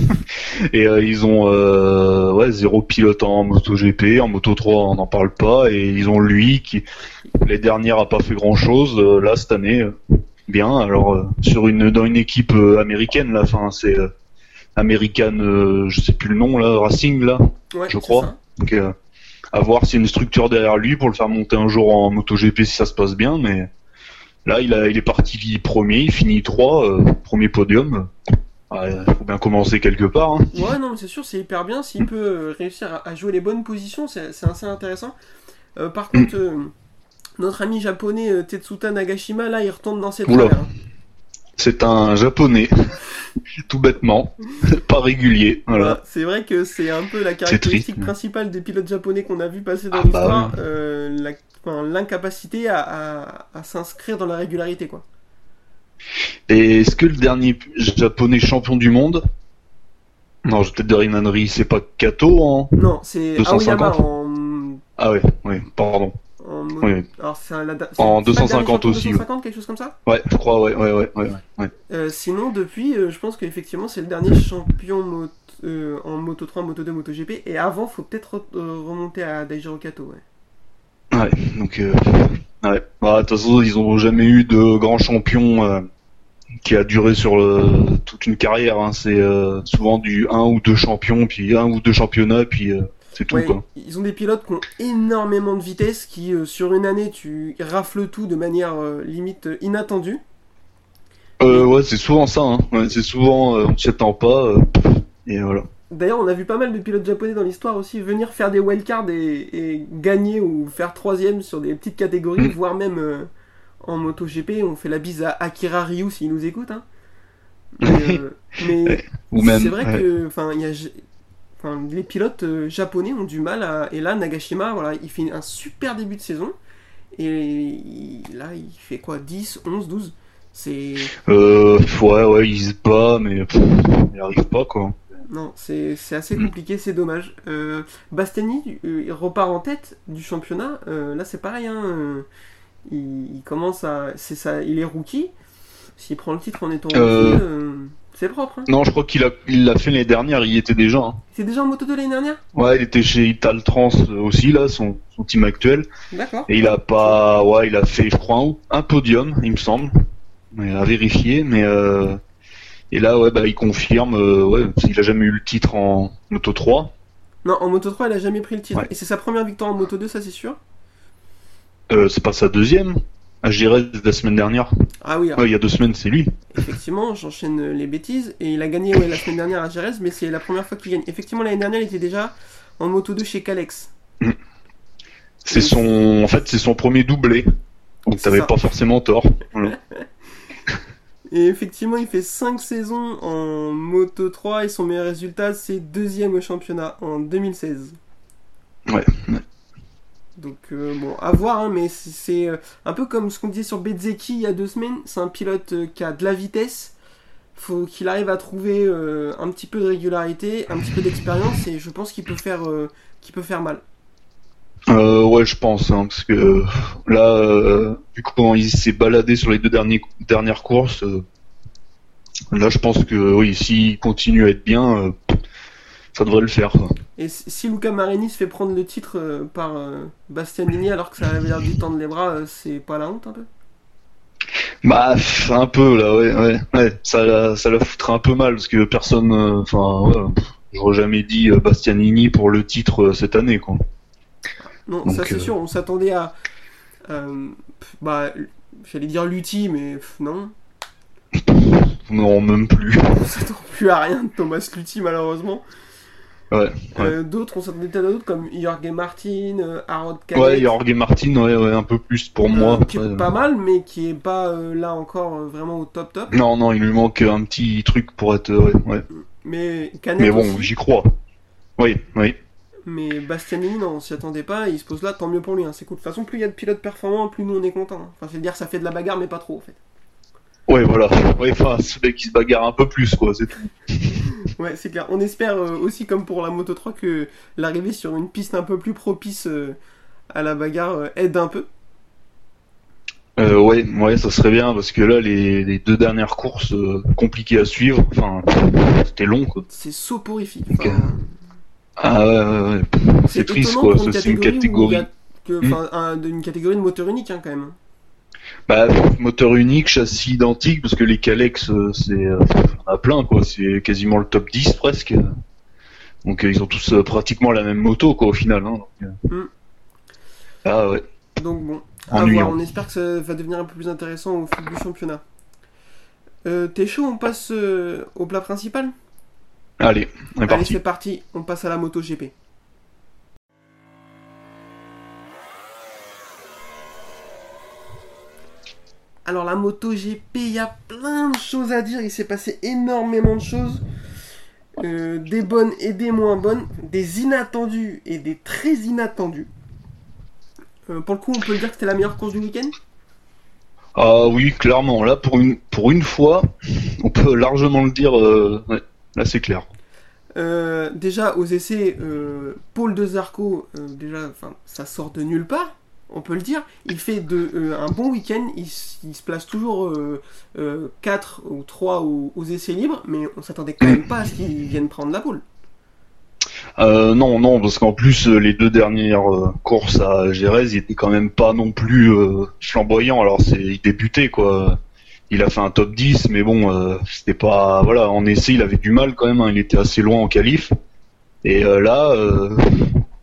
et euh, ils ont euh, ouais zéro pilote en MotoGP, en Moto 3 on n'en parle pas, et ils ont lui qui les dernières a pas fait grand chose. là cette année, euh, bien. Alors euh, sur une dans une équipe euh, américaine là, enfin c'est euh, American, euh, je sais plus le nom là, Racing là. Ouais, je crois. Donc, euh, à voir s'il y a une structure derrière lui pour le faire monter un jour en MotoGP si ça se passe bien. Mais là, il, a, il est parti premier, il finit 3, premier podium. Il faut bien commencer quelque part. hein. Ouais, non, mais c'est sûr, c'est hyper bien. S'il peut euh, réussir à, à jouer les bonnes positions, c'est assez intéressant. Euh, par contre, euh, notre ami japonais euh, Tetsuta Nagashima, là, il retombe dans ses travers. hein. C'est un japonais, tout bêtement, pas régulier. Voilà. Voilà, C'est vrai que c'est un peu la caractéristique triste. principale des pilotes japonais qu'on a vu passer dans Ah, bah l'histoire, euh, l'incapacité à, à- à s'inscrire dans la régularité, quoi. Et est-ce que le dernier japonais champion du monde? Non, je vais peut-être dire une c'est pas Kato en... Non, c'est 250. Aoyama en, Ah ouais, oui, pardon. En, mo- Oui. alors un- En c'est pas le dernier 250 champion aussi, ouais. 250, quelque chose comme ça. Ouais, je crois, ouais, ouais, ouais, ouais. ouais. Euh, sinon, depuis, euh, je pense qu'effectivement, c'est le dernier champion mot- euh, en Moto 3, Moto 2, Moto GP. Et avant, faut peut-être re- remonter à Daijiro Kato. Ouais. Ouais, donc ouais. Bah, de toute façon, ils ont jamais eu de grand champion qui a duré sur toute une carrière. Hein. C'est souvent du un ou deux champions, puis un ou deux championnats, puis c'est tout Ouais, quoi. ils ont des pilotes qui ont énormément de vitesse, qui euh, sur une année, tu rafles tout de manière euh, limite euh, inattendue. Euh, ouais, c'est souvent ça. Hein. Ouais, c'est souvent on s'y attend pas. et voilà. D'ailleurs, on a vu pas mal de pilotes japonais dans l'histoire aussi venir faire des wildcards et, et gagner ou faire troisième sur des petites catégories, Mm. voire même en MotoGP. On fait la bise à Akira Ryu s'il nous écoute. Hein. Mais, mais Ou même. c'est vrai que enfin, il y a, enfin, les pilotes euh, japonais ont du mal à. Et là, Nagashima, voilà, il fait un super début de saison. Et il- là, il fait quoi 10, 11, 12 C'est. Euh, ouais, ouais, il se bat, mais pff, il arrive pas quoi. Non, c'est c'est assez compliqué, c'est dommage. Euh, euh, il repart en tête du championnat. Euh, là, c'est pareil. Hein, il, il commence à. C'est ça, il est rookie. S'il prend le titre en étant rookie, c'est propre. Hein. Non, je crois qu'il a, il l'a fait l'année dernière. Il y était déjà. hein. C'est déjà en moto de l'année dernière? Ouais, il était chez Ital Trans euh, aussi là, son, son team actuel. D'accord. Et il a pas, ouais, il a fait, je crois, un, un podium, il me semble, mais à vérifier. Mais euh, et là, ouais, bah, il confirme, euh, ouais, il a jamais eu le titre en Moto 3. Non, en Moto 3, il a jamais pris le titre. Ouais. Et c'est sa première victoire en Moto 2, ça c'est sûr? Euh, c'est pas sa deuxième. À Jerez la semaine dernière. Ah oui, Ouais, il y a deux semaines, c'est lui. effectivement, j'enchaîne euh, les bêtises. Et il a gagné ouais, la semaine dernière à Jerez, mais c'est la première fois qu'il gagne. Effectivement, l'année dernière, il était déjà en Moto 2 chez Calex. C'est son, en fait, c'est son premier doublé. Donc t'avais pas forcément tort. Voilà. Et effectivement, il fait 5 saisons en Moto 3 et son meilleur résultat, c'est deuxième au championnat en 2016. Ouais, ouais. Donc, euh, bon, à voir, hein, mais c'est- euh, un peu comme ce qu'on disait sur Bezzecchi il y a deux semaines. C'est un pilote euh, qui a de la vitesse. Faut qu'il arrive à trouver un petit peu de régularité, un petit peu d'expérience, et je pense qu'il peut faire, mal. Ouais, je pense, hein, parce que là, vu comment il s'est baladé sur les deux dernières courses, là, je pense que oui, s'il continue à être bien, ça devrait le faire. Quoi. Et si Luca Marini se fait prendre le titre euh, par euh, Bastianini alors que ça avait l'air lui tendre les bras, euh, c'est pas la honte un peu? Bah, un peu là, ouais, ouais, ouais. Ça, la- ça la foutrait un peu mal parce que personne, enfin, ouais, j'aurais jamais dit Bastianini pour le titre cette année, quoi. Non, Donc, ça c'est sûr, on s'attendait à. bah, j'allais dire Lutti, mais pff, non. Non, même plus. On s'attend plus à rien de Thomas Lutti malheureusement. Ouais, Euh, d'autres, on s'attendait à d'autres comme Jorge Martin, euh, Harold Canet, ouais, Jorge Martin, ouais, ouais, un peu plus pour euh, moi. qui est Ouais. pas mal, mais qui est pas euh, là encore euh, vraiment au top top. Non, non, il lui manque un petit truc pour être, ouais, ouais. Mais Canet Mais bon, j'y crois. Oui, oui. Mais Bastianini, non, on s'y attendait pas, et il se pose là, tant mieux pour lui, hein, c'est cool. De toute façon, plus il y a de pilotes performants, plus nous on est content. hein. Enfin, c'est dire ça fait de la bagarre, mais pas trop en fait. Ouais, voilà. Ouais, enfin, ce mec qui se bagarre un peu plus, quoi, c'est tout. Ouais, c'est clair. On espère euh, aussi, comme pour la Moto 3, que l'arrivée sur une piste un peu plus propice euh, à la bagarre euh, aide un peu. Ouais, ouais, ça serait bien parce que là, les, les deux dernières courses compliquées à suivre, enfin, c'était long, quoi. C'est soporifique. Ah ouais, ouais, ouais. C'est triste, quoi. C'est une catégorie. Hmm. enfin, un- d'une catégorie de moteur unique, hein, quand même. Bah, moteur unique, châssis identique, parce que les Calex, euh, c'est, euh, on a plein, quoi. C'est quasiment le top 10 presque. Donc, euh, ils ont tous pratiquement la même moto, quoi, au final. Hein, donc. Mm. Ah ouais. Donc bon, à voir. On espère que ça va devenir un peu plus intéressant au fil du championnat. Euh, T'es chaud, on passe euh, au plat principal? Allez, on est Allez, parti. c'est parti, on passe à la moto GP. Alors la moto GP, il y a plein de choses à dire, il s'est passé énormément de choses. Euh, des bonnes et des moins bonnes, des inattendues et des très inattendues. Euh, pour le coup, on peut dire que c'était la meilleure course du week-end? Ah oui, clairement. Là, pour une, pour une fois, on peut largement le dire. euh, ouais, là, c'est clair. Déjà aux essais, euh, Paul de Zarco, déjà, ça sort de nulle part, on peut le dire. Il fait euh, un bon week-end, il, se place toujours euh, 4 ou 3 aux, essais libres, mais on s'attendait quand même pas à ce qu'il vienne prendre la pole. Euh, non, non, parce qu'en plus, euh, les deux dernières euh, courses à Gérèse, il était quand même pas non plus euh, flamboyant. Alors, c'est, il débutait, quoi. Il a fait un top 10, mais bon, euh, c'était pas... Voilà, en essai, il avait du mal quand même. hein, il était assez loin en qualif. Et euh, là... Euh...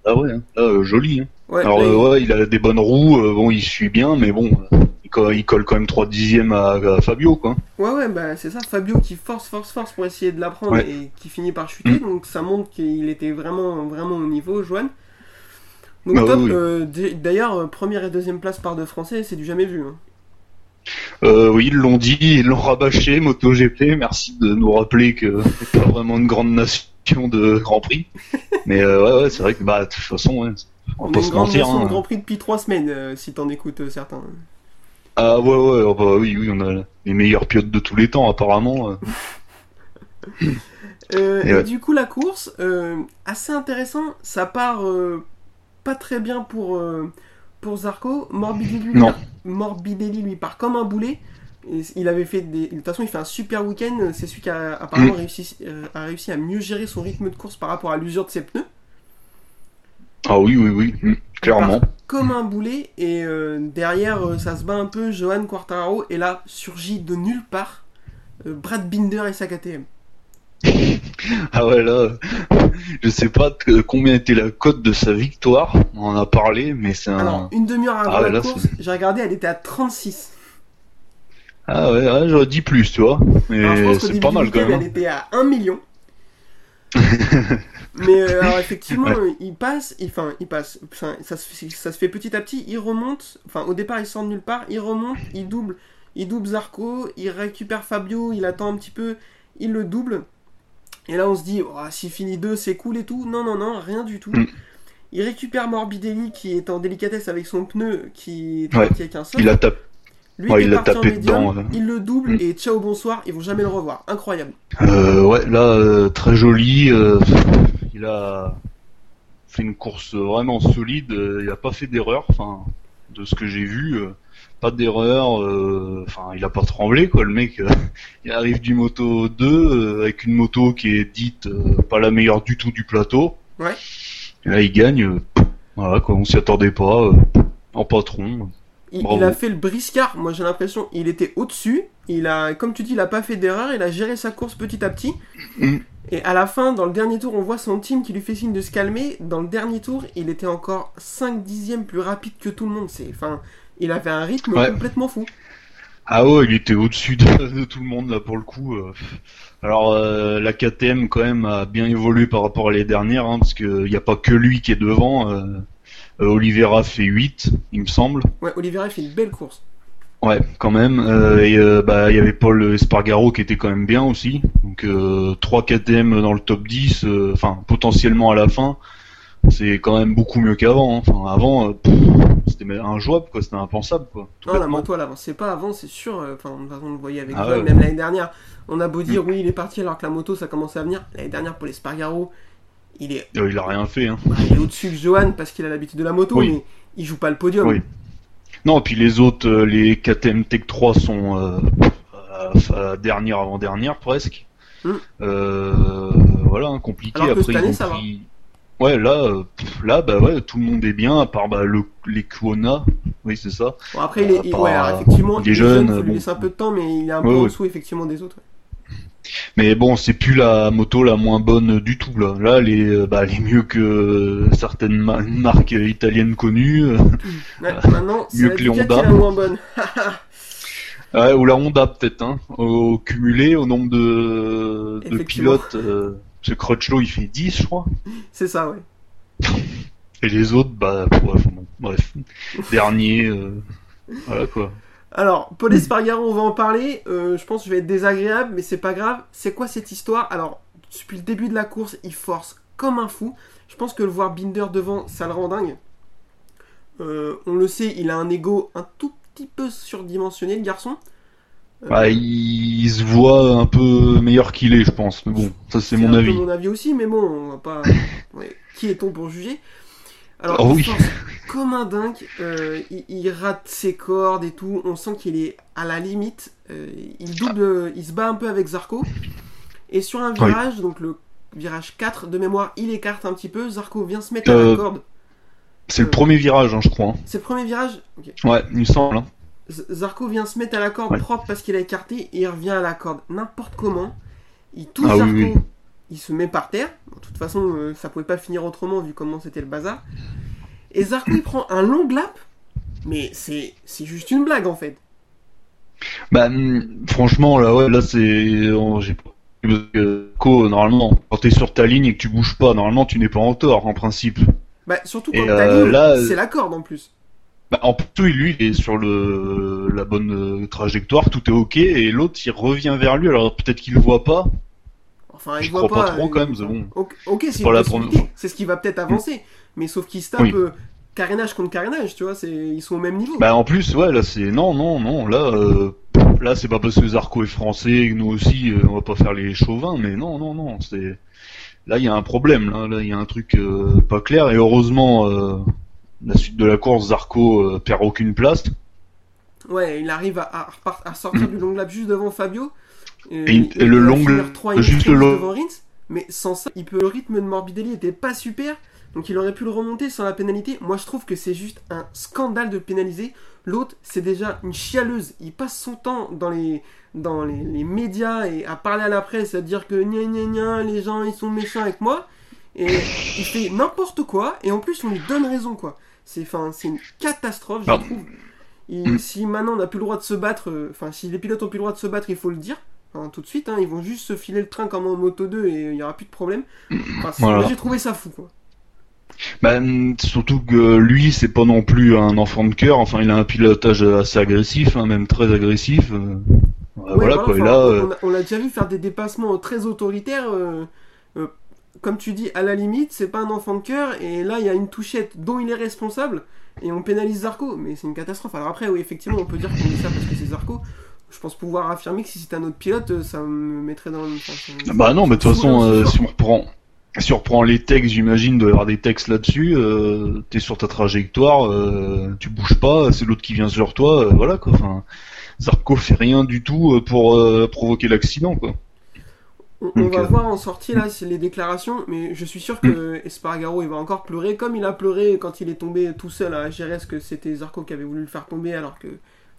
Ah ouais, hein, là, euh, joli. Hein. Ouais, Alors, euh, ouais, il a des bonnes roues. euh, bon, il suit bien, mais bon... il co- il colle quand même 3 dixièmes à, à Fabio, quoi. ouais, ouais, bah, c'est ça, Fabio qui force, force, force pour essayer de la prendre Ouais. et qui finit par chuter, Mm. donc ça montre qu'il était vraiment, vraiment au niveau, Joanne. Donc Bah top, oui, oui. euh, d'ailleurs, première et deuxième place par deux Français, c'est du jamais vu. hein. Euh, oui, ils l'ont dit, ils l'ont rabâché, MotoGP. Merci de nous rappeler que c'est pas vraiment une grande nation de Grand Prix. Mais euh, ouais, ouais, c'est vrai que bah de toute façon, ouais, on On est pas une se grande mentir. de Hein. Grand Prix depuis trois semaines, euh, si t'en écoutes euh, certains. Ah ouais, ouais, oh, bah, oui, oui, on a les meilleurs pilotes de tous les temps apparemment. euh. Et et ouais. du coup, la course, assez intéressant, ça part pas très bien pour, pour Zarco. Morbidelli lui, Non. part- Morbidelli lui part comme un boulet. Et il avait fait des... De toute façon, il fait un super week-end. C'est celui qui a apparemment Mm. réussi, euh, a réussi à mieux gérer son rythme de course par rapport à l'usure de ses pneus. Ah oui, oui, oui, mm, clairement. Comme un boulet. Et euh, derrière, euh, ça se bat un peu. Johan Quartararo. Et là, surgit de nulle part euh, Brad Binder et sa KTM. Ah ouais, là, je sais pas que- combien était la cote de sa victoire. On en a parlé, mais c'est un. Alors, une demi-heure avant Ah ouais, la là, course, j'ai regardé, elle était à 36. Ah ouais, ouais, j'aurais dit plus, tu vois. Mais c'est pas mal quand même. elle était à 1 million. Mais euh, alors effectivement, il passe, il- enfin il passe, ça, se fait, ça se fait petit à petit, il remonte, enfin au départ il sort de nulle part, il remonte, il double, il double Zarco, il récupère Fabio, il attend un petit peu, il le double, et là on se dit, oh, s'il finit 2 c'est cool et tout, non non non, rien du tout. Mm. Il récupère Morbidelli qui est en délicatesse avec son pneu qui est Ouais. parti avec un seul. Il a tapé. Lui est il l'a tapé médium, dedans, euh. il le double Mm. et ciao bonsoir, ils vont jamais le revoir. Incroyable. Euh, ouais, là, euh, très joli. euh, il a fait une course vraiment solide. il a pas fait d'erreur. Enfin, de ce que j'ai vu, pas d'erreur. Enfin, il a pas tremblé quoi, le mec. il arrive du moto 2 euh, avec une moto qui est dite pas la meilleure du tout du plateau. Ouais. Et là, il gagne. voilà quoi, on s'y attendait pas. en patron. Il, a fait le briscard, moi j'ai l'impression, il était au-dessus, il a, comme tu dis, il a pas fait d'erreur, il a géré sa course petit à petit. Mm. Et à la fin, dans le dernier tour, on voit son team qui lui fait signe de se calmer. Dans le dernier tour, il était encore 5 dixièmes plus rapide que tout le monde. C'est, enfin, il avait un rythme Ouais. complètement fou. Ah ouais, il était au-dessus de, de tout le monde là pour le coup. euh. Alors euh, la KTM quand même a bien évolué par rapport à les dernières, hein, parce qu'il n'y a pas que lui qui est devant. Euh, Oliveira fait 8, il me semble. Ouais, Oliveira fait une belle course. Ouais, quand même. Euh, et euh, bah il y avait Paul Espargaro qui était quand même bien aussi. Donc euh, 3 KTM dans le top 10, euh, enfin potentiellement à la fin. C'est quand même beaucoup mieux qu'avant. hein. Enfin avant, euh, c'était injouable quoi, c'était impensable quoi. Non, la moto à l'avant, c'est pas avant, c'est sûr. euh, Enfin, on le voyait avec Ah ouais. même l'année dernière. On a beau dire, oui, il est parti alors que la moto, ça commençait à venir. L'année dernière, pour les Spargaro, il est, Euh, il a rien fait. Hein. bah, il est au-dessus de Johan parce qu'il a l'habitude de la moto, Oui. mais il joue pas le podium. Oui. Non, puis les autres, euh, les KTM Tech 3 sont euh, à dernière avant dernière presque. Mm. Euh, voilà, hein, compliqué. Alors que Après, cette année, va. Ouais, là, euh, là, bah ouais, tout le monde est bien, à part bah, le, les Kuona. Oui, c'est ça. Bon, après, il est, Euh, ouais, effectivement, il est jeune, faut lui bon. laisser un peu de temps, mais il est un Ouais, peu en dessous, effectivement, des autres. ouais. Mais bon, c'est plus la moto la moins bonne du tout là. Là, elle est, euh, bah, elle est mieux que certaines ma- marques italiennes connues. euh, Ouais, maintenant, mieux la que les Honda. la moins bonne. Ouais, ou la Honda peut-être, hein, au cumulé au nombre de, pilotes. Euh, ce Crutchlow il fait 10 je crois. c'est ça, ouais. Et les autres, bah bref, bon, bref. Dernier, euh, voilà quoi. Alors, Paul Espargaro, on va en parler. Euh, je pense que je vais être désagréable, mais c'est pas grave. C'est quoi cette histoire? Alors, depuis le début de la course, il force comme un fou. Je pense que le voir Binder devant, ça le rend dingue. Euh, on le sait, il a un ego un tout petit peu surdimensionné, le garçon. Euh, Bah, il, se voit un peu meilleur qu'il est, je pense. Mais bon, ça c'est mon avis. mon avis aussi, mais bon, on va pas. ouais, qui est-on pour juger? Alors, Oh oui. comme un dingue. euh, il, il rate ses cordes et tout. On sent qu'il est à la limite. euh, il double, il se bat un peu avec Zarco. Et sur un Oui. virage, donc le virage 4 de mémoire, il écarte un petit peu. Zarco vient se mettre à la Euh, corde. C'est le premier virage, hein, je crois. hein. C'est le premier virage? Ouais, il me semble. hein. Zarco vient se mettre à la corde Ouais. propre parce qu'il a écarté et il revient à la corde n'importe comment. Il touche Ah oui, Zarco, oui. Il se met par terre. De toute façon, euh, ça pouvait pas finir autrement vu comment c'était le bazar. Et Zarco il prend un long lap, mais c'est c'est juste une blague en fait. Bah, hum, franchement, là, ouais, là c'est. J'ai Co, normalement, quand t'es sur ta ligne et que tu bouges pas, normalement tu n'es pas en tort, en principe. Bah, surtout quand ta euh, ligne, là, c'est la corde en plus. Bah, en plus, lui, il est sur le la bonne euh, trajectoire, tout est ok, et l'autre, il revient vers lui, alors peut-être qu'il le voit pas. Enfin, Je il voit crois pas pas. trop, quand même, c'est bon. Ok, ok, c'est possibilité. C'est ce qui va peut-être avancer. Mais sauf qu'il se tape Oui. euh, carénage contre carénage, tu vois, ils sont au même niveau. Bah, en plus, ouais, là, c'est. Non, non, non, là, euh, là, c'est pas parce que Zarco est français, nous aussi, euh, on va pas faire les chauvins, mais non, non, non, c'est. Là, il y a un problème, là, là, il y a un truc euh, pas clair, et heureusement, euh, la suite de la course, Zarco perd aucune place. Ouais, il arrive à, à sortir du long lap juste devant Fabio. Et et le long- juste le long- Rins. Mais sans ça, il peut, le rythme de Morbidelli était pas super. Donc il aurait pu le remonter sans la pénalité. Moi je trouve que c'est juste un scandale de le pénaliser. L'autre, c'est déjà une chialeuse. Il passe son temps dans les, dans les, les médias et à parler à la presse, à dire que gna gna gna, les gens ils sont méchants avec moi. Et il fait n'importe quoi. Et en plus, on lui donne raison quoi. C'est enfin, c'est une catastrophe, je Ah. trouve. Il- Mm. Si maintenant on n'a plus le droit de se battre, euh, enfin si les pilotes ont plus le droit de se battre, il faut le dire. Enfin, tout de suite, hein, ils vont juste se filer le train comme en Moto 2 et il n'y aura plus de problème. Voilà. moi, j'ai trouvé ça fou quoi. Bah, hum, surtout que lui, c'est pas non plus un enfant de cœur. Enfin, il a un pilotage assez agressif, hein, même très agressif. euh, euh, Ouais, voilà quoi. Enfin, là, on- euh, l'a déjà vu faire des dépassements très autoritaires. euh, euh, comme tu dis, à la limite, c'est pas un enfant de cœur. Et là, il y a une touchette dont il est responsable. Et on pénalise Zarco. Mais c'est une catastrophe. Alors après, oui, effectivement, on peut dire qu'on dit ça parce que c'est Zarco. Je pense pouvoir affirmer que si c'était un autre pilote, euh, ça me mettrait dans le. enfin, ça me- bah non, mais de toute façon, euh, si on reprend, surprend les textes, j'imagine, de avoir des textes là-dessus. Euh, T'es sur ta trajectoire, euh, tu bouges pas, c'est l'autre qui vient sur toi, voilà quoi. Enfin, Zarco fait rien du tout pour provoquer l'accident quoi. On, on va voir en sortie là c'est les déclarations, mais je suis sûr que Espargaro il va encore pleurer comme il a pleuré quand il est tombé tout seul à Jerez que c'était Zarco qui avait voulu le faire tomber alors que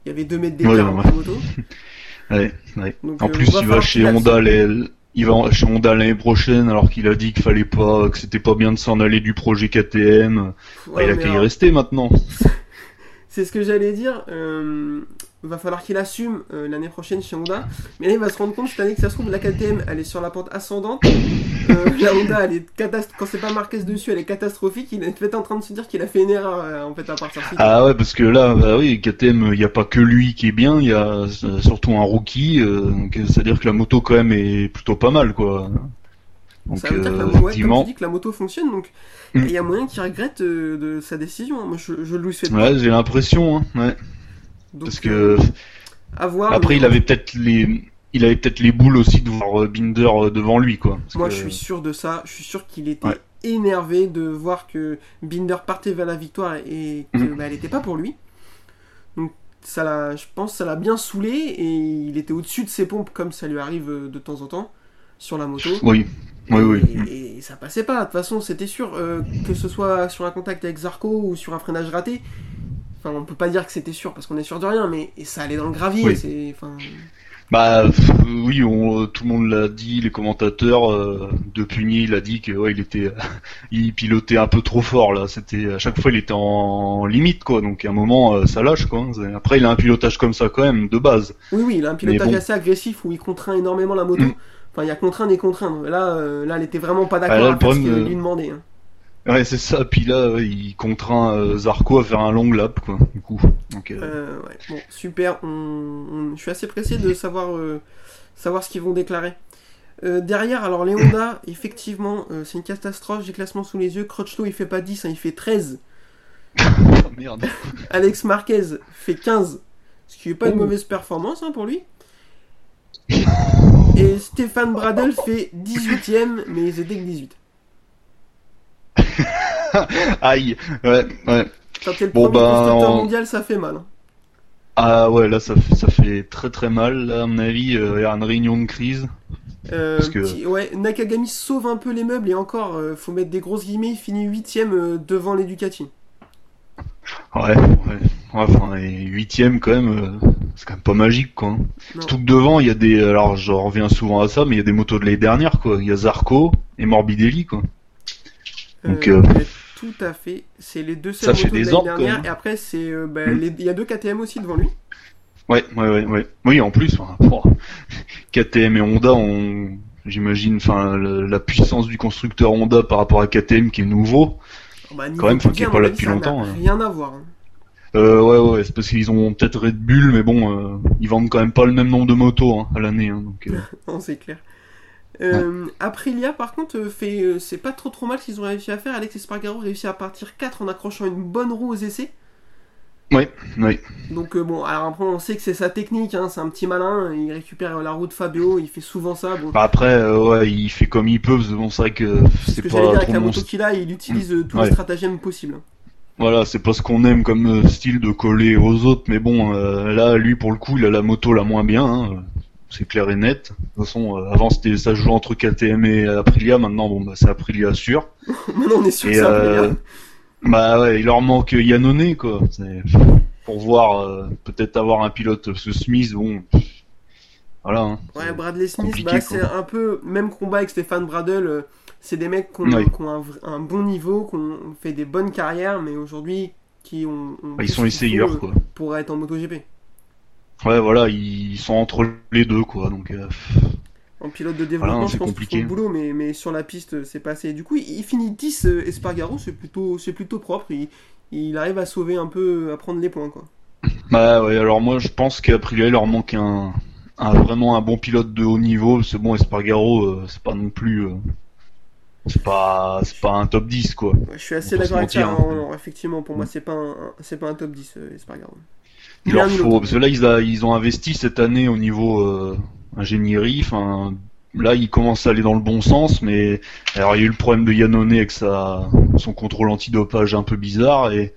il y avait 2 mètres d'écart entre motos. Ouais, ouais. Donc, En euh, plus, il va chez Honda, accepte. les- il va chez Honda l'année prochaine, alors qu'il a dit qu'il fallait pas, que c'était pas bien de s'en aller du projet KTM. Bah, Ouais, il a qu'à y alors, rester maintenant. C'est ce que j'allais dire. Euh, va falloir qu'il assume euh, l'année prochaine chez Honda. Mais là, il va se rendre compte cette année que ça se trouve, la KTM, elle est sur la pente ascendante. Euh, la Honda, elle est catast- quand c'est pas Marquez dessus, elle est catastrophique. Il est peut-être en train de se dire qu'il a fait une erreur euh, en fait à partir de Ah ouais, parce que là, bah oui, KTM, il n'y a pas que lui qui est bien, il y a surtout un rookie, c'est-à-dire que la moto quand même est plutôt pas mal, quoi. Donc, ça veut dire que la, moto- ouais, comme effectivement, tu dis que la moto fonctionne, donc Mm. il y a moyen qu'il regrette de sa décision. Moi, je, je lui souhaite ouais, j'ai l'impression, hein, ouais, Donc, parce euh, que à voir. après, mais il avait peut-être les, il avait peut-être les boules aussi de voir euh, Binder euh, devant lui, quoi. Parce Moi, que- je suis sûr de ça. Je suis sûr qu'il était Ouais. énervé de voir que Binder partait vers la victoire et que Mhm. bah, elle n'était pas pour lui. Donc, ça l'a, je pense, que ça l'a bien saoulé et il était au-dessus de ses pompes comme ça lui arrive euh, de temps en temps sur la moto. Oui, oui, oui. Et, et ça passait pas. De toute façon, c'était sûr euh, que ce soit sur un contact avec Zarco ou sur un freinage raté. Enfin, on peut pas dire que c'était sûr parce qu'on est sûr de rien, mais et ça allait dans le gravier. Oui. C'est, enfin, Bah oui, on, euh, tout le monde l'a dit, les commentateurs. Euh, de Pugny, il a dit que ouais, il était, il pilotait un peu trop fort là. C'était à chaque fois, il était en limite quoi. Donc à un moment, euh, ça lâche quoi. C'est- Après, il a un pilotage comme ça quand même de base. Oui, oui, il a un pilotage bon. assez agressif où il contraint énormément la moto. Mm. Enfin, il y a contraindre et contraindre. Là, euh, là, elle était vraiment pas Ah, d'accord faire ce qu'il lui demandait. hein. Ouais, c'est ça. Puis là, il contraint euh, Zarco à faire un long lap quoi. Du coup, donc euh, Euh, ouais, bon, super. On, on- Je suis assez pressé de savoir, euh, savoir ce qu'ils vont déclarer. Derrière, alors les Honda, effectivement, c'est une catastrophe. J'ai classement sous les yeux. Crutchlow, il fait pas 10, hein, il fait 13. oh, merde. Alex Marquez fait 15. Ce qui est pas une Oh. mauvaise performance hein, pour lui. Et Stéphane Bradel fait 18ème, mais ils étaient que 18. Aïe. Ouais, ouais. Quand t'es le Bon, premier constructeur on- mondial, ça fait mal. Ah ouais, là, ça, fait- ça fait très très mal. Là, à mon avis, euh, il y a une réunion de crise. Euh, Parce que- petit- ouais, Nakagami sauve un peu les meubles et encore, euh, faut mettre des grosses guillemets, il finit 8ème euh, devant les Ducati. Ouais, ouais. enfin, et huitième quand même, c'est quand même pas magique quoi. hein. Surtout que devant, il y a des. Alors, je reviens souvent à ça, mais il y a des motos de l'année dernière quoi. Il y a Zarco et Morbidelli quoi. Donc, euh, ouais, tout à fait. C'est les deux seules fait motos de l'année dernière. Et après, c'est euh, bah, Mm. les- il y a deux KTM aussi devant lui. Ouais, ouais, ouais, ouais. Oui, en plus, enfin, bon, KTM et Honda ont. J'imagine, enfin, la, puissance du constructeur Honda par rapport à KTM qui est nouveau. Bah, niveau Quand même, qui est pas là depuis ça n'a longtemps, hein. Rien à voir. hein. Euh, ouais, ouais, c'est parce qu'ils ont peut-être Red Bull, mais bon, euh, ils vendent quand même pas le même nombre de motos hein, à l'année. Hein, donc, euh, Non, c'est clair. Euh, Aprilia, par contre, euh, fait, euh, c'est pas trop trop mal ce qu'ils ont réussi à faire. Alex Espargaro réussit à partir 4 en accrochant une bonne roue aux essais. ouais, ouais. Donc euh, bon, alors après on sait que c'est sa technique, hein, c'est un petit malin, il récupère la roue de Fabio, il fait souvent ça. Bon, Bah après, ouais, il fait comme il peut, que bon, c'est vrai que ce c'est que j'allais dire pas avec la moto qu'il a, il utilise tous Ouais. les stratagèmes possibles. Voilà, c'est pas ce qu'on aime comme style de coller aux autres, mais bon, là, lui, pour le coup, il a la moto la moins bien, hein, c'est clair et net. De toute façon, euh, avant, c'était ça jouait entre KTM et Aprilia, maintenant, bon, bah, c'est Aprilia sûr. Maintenant on est sûr Et, que c'est euh, Aprilia. Bah ouais, il leur manque Yannone, quoi. C'est- Pour voir, euh, peut-être avoir un pilote, ce Smith, bon, voilà. Hein, Ouais, Bradley Smith, bah, c'est un peu même combat avec Stéphane Bradel. euh, c'est des mecs qui ont, Ouais. qui ont un, bon niveau, qui ont fait des bonnes carrières, mais aujourd'hui qui ont, ont bah, ils sont essayeurs, quoi. pour être en MotoGP. Ouais, voilà, ils sont entre les deux, quoi. Donc, euh, En pilote de développement, Voilà, je c'est pense compliqué. le boulot, mais, mais sur la piste, c'est pas assez. Du coup, il, il finit 10 euh, Espargaro, c'est plutôt, c'est plutôt propre. Il, il arrive à sauver un peu, à prendre les points, quoi. Bah ouais, alors moi je pense qu'Aprilia il leur manque un, un vraiment un bon pilote de haut niveau. C'est bon, Espargaro, euh, c'est pas non plus, c'est pas, c'est pas un top 10 quoi. Ouais, je suis assez d'accord avec ça. hein. hein, effectivement, pour moi, c'est pas un, c'est pas un top 10, euh, Espargaro. Il leur faut, parce que là ils, a- ils ont investi cette année au niveau euh, ingénierie, enfin là, il commence à aller dans le bon sens, mais alors il y a eu le problème de Yannone avec sa, son contrôle antidopage un peu bizarre, et,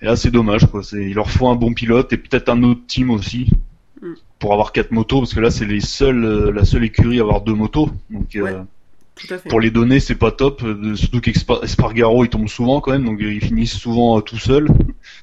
et là c'est dommage, quoi. C'est, il leur faut un bon pilote et peut-être un autre team aussi Mm. pour avoir quatre motos, parce que là c'est les seuls, euh, la seule écurie à avoir deux motos. Donc euh, Ouais. Pour les données, c'est pas top, euh, surtout qu'Espargaro il tombe souvent quand même, donc euh, ils finissent souvent tout seuls.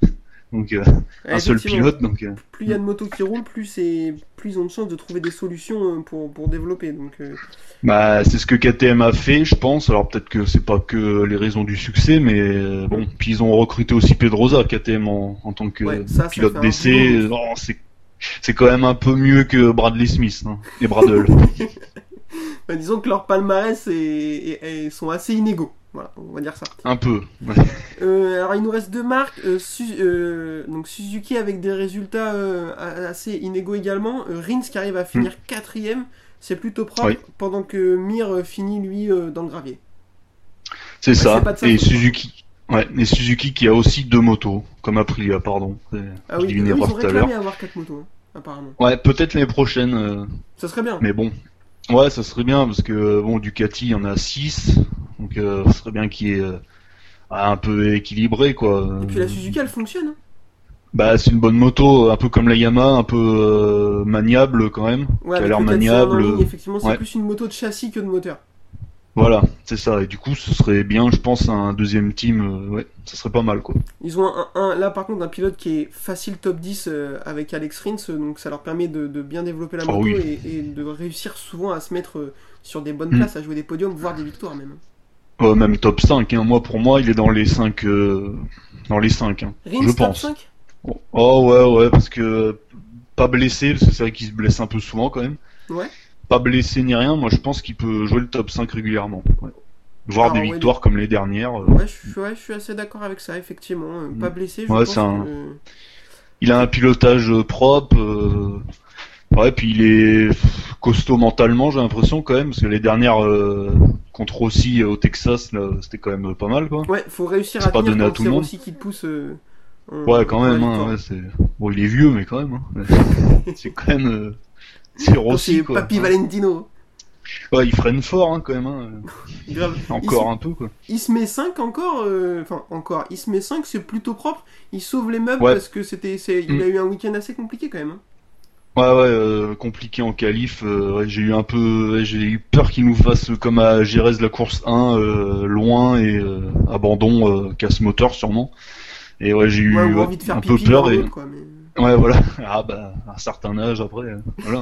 donc euh, un seul pilote, donc. euh, Plus il y a de motos qui roulent, plus, c'est... plus ils ont de chances de trouver des solutions euh, pour, pour développer. Donc, euh, Bah, c'est ce que KTM a fait, je pense. Alors peut-être que c'est pas que les raisons du succès, mais euh, bon. Puis ils ont recruté aussi Pedrosa, KTM en, en tant que Ouais, ça, ça pilote d'essai. c'est c'est quand même un peu mieux que Bradley Smith hein, et Bradle. bah, disons que leurs palmarès est- sont assez inégaux. Voilà, on va dire ça. un peu. Ouais. Euh, alors il nous reste deux marques. euh, Su- euh, donc Suzuki avec des résultats assez inégaux également. Rins qui arrive à finir quatrième, c'est plutôt propre. Oui. Pendant que Mir finit lui dans le gravier. C'est Ouais, ça. Et. Suzuki. Ouais, et Suzuki qui a aussi deux motos, comme Aprilia, pardon. Ah oui, ils ont tout à l'heure. réclamé avoir quatre motos, hein, apparemment. Ouais, peut-être l'année prochaine. Ça serait bien. Mais bon, ouais, ça serait bien parce que bon, Ducati, il y en a 6, donc euh, ça serait bien qu'il y ait euh, un peu équilibré quoi. Et puis la Suzuki elle fonctionne. hein. Bah, c'est une bonne moto, un peu comme la Yamaha, un peu euh, maniable quand même, Ouais, qui a l'air le 400 en maniable. ligne, effectivement, c'est Ouais. plus une moto de châssis que de moteur. Voilà, c'est ça. Et du coup, ce serait bien, je pense, un deuxième team. euh, ouais, ça serait pas mal quoi. Ils ont un, un- là par contre un pilote qui est facile top 10 euh, avec Alex Rins, donc ça leur permet de, de bien développer la Ah moto oui. et, et de réussir souvent à se mettre sur des bonnes Mm. places, à jouer des podiums, voire des victoires même. Euh, même top 5, hein. moi pour moi, il est dans les 5 dans les 5 hein. Rins Je top pense. 5 Oh ouais ouais parce que pas blessé parce que c'est vrai qu'il se blesse un peu souvent quand même. Ouais. Pas blessé ni rien, moi je pense qu'il peut jouer le top 5 régulièrement. Ouais. Voir Ah, des ouais, victoires comme les dernières. euh. ouais, je, suis- ouais, je suis assez d'accord avec ça, effectivement. Euh, Pas Mm. blessé, je Ouais, pense c'est un- que- Il a un pilotage euh, propre. Euh, Ouais puis il est costaud mentalement j'ai l'impression quand même parce que les dernières euh, contre Rossi euh, au Texas c'était quand même pas mal quoi. Ouais, faut réussir à pas tenir donné à tout le monde. aussi qui te pousse. euh, en- Ouais quand même hein, ouais, c'est bon il est vieux mais quand même hein. c'est quand même euh, c'est Rossi c'est quoi. Papi Valentino. Ouais il freine fort hein, quand même hein. Grave. encore un peu quoi. Il se met 5 encore, euh, enfin encore, il se met 5, c'est plutôt propre. Il sauve les meubles Ouais. parce que c'était, c'est, il Mm. a eu un week-end assez compliqué quand même. hein. Ouais ouais euh, compliqué en qualif euh, ouais, j'ai eu un peu j'ai eu peur qu'il nous fasse comme à Jerez la course 1 euh, loin et abandon casse moteur sûrement et ouais j'ai eu Ouais, envie de faire un peu peur dans et l'autre, quoi. Mais... ouais voilà ah bah à un certain âge après voilà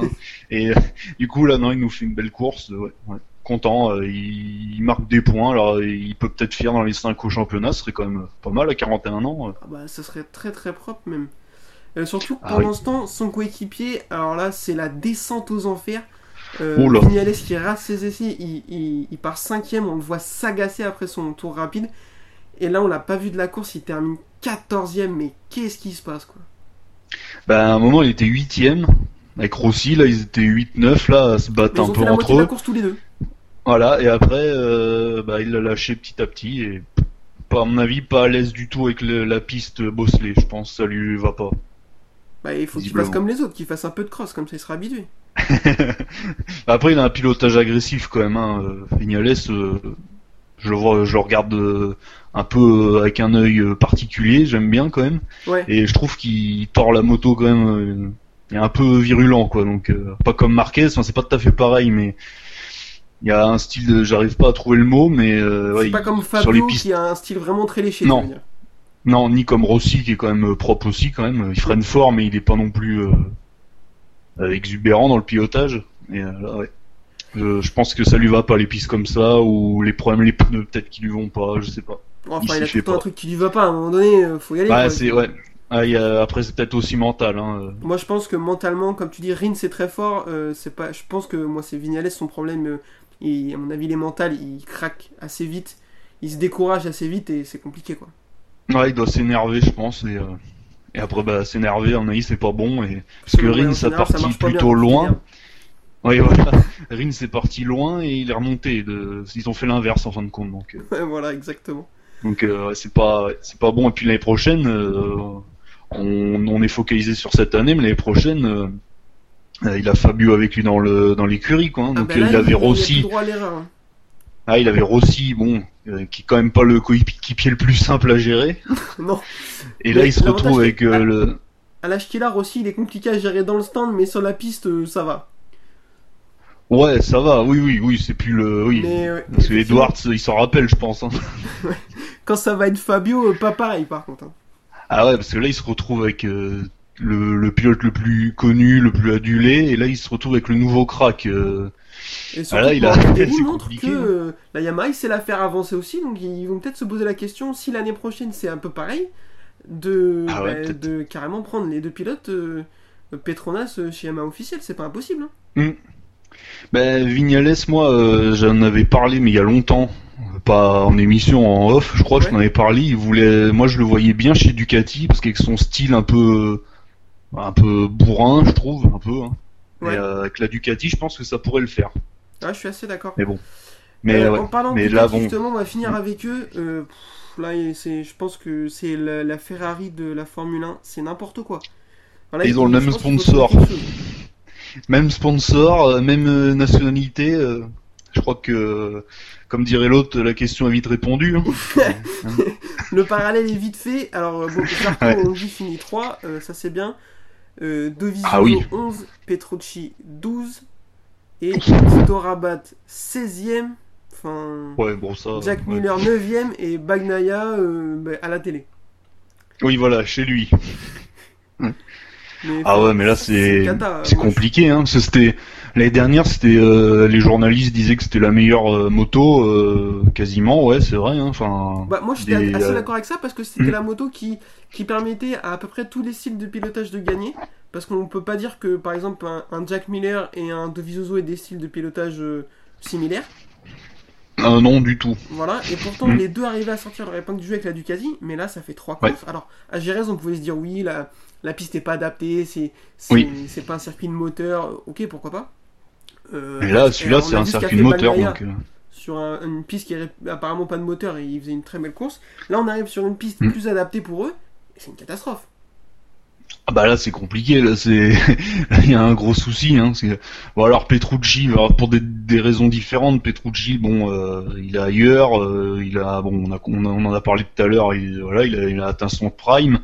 et du coup là non il nous fait une belle course ouais, ouais. content il, il marque des points alors il peut peut-être finir dans les 5 au championnat ce serait quand même pas mal à 41 ans. Ah bah, ça serait très très propre même. Euh, surtout que Ah pendant oui. ce temps, son coéquipier, alors là, c'est la descente aux enfers. Euh. Vignales qui rate ses essais, il, il, il part cinquième, on le voit s'agacer après son tour rapide. Et là, on l'a pas vu de la course, il termine 14ème, mais qu'est-ce qui se passe quoi? Bah à un moment il était 8 avec Rossi là ils étaient 8-9 là à se Mais battre ils un ont peu fait la entre de la eux course tous les deux. Voilà, et après, euh, bah, il l'a lâché petit à petit, et pas, à mon avis, pas à l'aise du tout avec le- la piste bosselée, je pense, ça lui va pas. Bah, il faut qu'il fasse comme les autres, qu'il fasse un peu de cross, comme ça il sera habitué. Après, il a un pilotage agressif quand même, hein. euh, Vignales, euh, je le vois, je le regarde euh, un peu euh, avec un œil particulier, j'aime bien quand même, Ouais. et je trouve qu'il tord la moto quand même, il est un peu virulent, quoi, donc euh, pas comme Marquez, enfin, c'est pas tout à fait pareil, mais il y a un style, de- j'arrive pas à trouver le mot, mais ouais, c'est pas il- comme sur les Fabio pistes qui a un style vraiment très léché. Non. Non, ni comme Rossi qui est quand même euh, propre aussi quand même. Il freine fort, mais il est pas non plus euh, euh, exubérant dans le pilotage. Et euh, là, ouais. Je pense que ça lui va pas les pistes comme ça ou les problèmes les pneus peut-être qui lui vont pas, je sais pas. Enfin, Il il, a tout le temps un truc qui lui va pas, à un moment donné, faut y aller. C'est ouais. Ah, il y a- après c'est peut-être aussi mental. Hein. Moi je pense que mentalement, comme tu dis, Rin c'est très fort. euh, c'est pas, je pense que moi c'est Vignales son problème. euh, et à mon avis, il est mental, il craque assez vite, il se décourage assez vite et c'est compliqué quoi. Ouais, il doit s'énerver, je pense. Et, euh, et après, bah, s'énerver, en avis, c'est pas bon. Et... Parce que Rin, ça général, ça parti marche pas bien, plutôt loin. Oui, voilà. Rin, c'est parti loin et il est remonté. De... Ils ont fait l'inverse en fin de compte. Donc, euh, Ouais, voilà, exactement. donc euh, c'est pas, c'est pas bon. Et puis l'année prochaine, on, on est focalisé sur cette année, mais l'année prochaine, il a Fabio avec lui dans le dans l'écurie quoi. hein. Ah, Donc bah euh, là, il avait Rossi. droit à l'erreur. hein. Ah, il avait Rossi, bon, euh, qui est quand même pas le coéquipier le plus simple à gérer. Non. Et là, Mais il se retrouve avec euh, le. À qu'il a, Rossi, il est compliqué à gérer dans le stand, mais sur la piste, euh, ça va. Ouais, ça va. Oui, oui, oui, c'est plus le. Oui. Mais, Parce que Edwards, il s'en rappelle, je pense. hein. Quand ça va être Fabio, euh, pas pareil par contre. hein. Ah ouais, parce que là, il se retrouve avec euh, le, le pilote le plus connu, le plus adulé, et là, il se retrouve avec le nouveau crack. euh. Et surtout, Ah là, il a- c'est montre que hein. euh, la Yamaha, sait la faire avancer aussi, donc ils vont peut-être se poser la question si l'année prochaine c'est un peu pareil, de, Ah ouais, bah, de carrément prendre les deux pilotes euh, Petronas euh, chez Yamaha officiel, c'est pas impossible. hein. Ben, Vignales, moi, euh, j'en avais parlé, mais il y a longtemps. Pas en émission, en off, je crois que je m'en avais parlé. Il voulait, moi, je le voyais bien chez Ducati, parce qu'avec son style un peu, un peu bourrin, je trouve, un peu. Hein. Ouais. Euh, avec la Ducati, je pense que ça pourrait le faire. Ah, je suis assez d'accord. Mais bon. Mais Euh, ouais. En parlant Mais de là, Ducati, bon. justement, on va finir avec eux. euh, pff, là, je pense que c'est la, la Ferrari de la Formule 1, c'est n'importe quoi. Voilà, Ils ont le même sponsor. Même sponsor, même nationalité. je crois que, comme dirait l'autre, la question est vite répondue. hein. Le parallèle est vite fait. Alors, bon, Zarco, Ouais. on dit fini 3, euh, ça c'est bien. Euh, Dovizioso Ah oui. 11, Petrucci 12 et Tito Rabat 16ème. Enfin, Ouais, bon ça. Jack ouais. Miller 9ème et Bagnaia euh, bah, à la télé. Oui, voilà, chez lui. Mais, Ah ouais, mais là c'est c'est compliqué, hein, c'était l'année dernière, c'était euh, les journalistes disaient que c'était la meilleure euh, moto, euh, quasiment, ouais, c'est vrai. Hein, Bah, moi j'étais des, assez d'accord avec ça parce que c'était Mm. la moto qui, qui permettait à à peu près tous les styles de pilotage de gagner. Parce qu'on peut pas dire que par exemple un, un Jack Miller et un Dovizioso aient des styles de pilotage similaires. euh, non du tout. Voilà, et pourtant Mm. les deux arrivaient à sortir leur épingle du jeu avec la Ducati, mais là ça fait trois Ouais. courses. Alors à Jerez on pouvait se dire oui, la, la piste n'est pas adaptée, c'est c'est Oui. c'est pas un circuit de moteur, ok pourquoi pas. Euh, là, celui-là, c'est un circuit de moteur, donc. euh, sur un- une piste qui avait apparemment pas de moteur et il faisait une très belle course. Là, on arrive sur une piste Mm. plus adaptée pour eux et c'est une catastrophe. Ah bah là c'est compliqué, là c'est il y a un gros souci. Hein, bon alors Petrucci, alors, pour des, des raisons différentes, Petrucci, bon, euh, il est ailleurs, euh, il a, bon, on, a, on, a- on en a parlé tout à l'heure, il, voilà, il a, il a atteint son prime.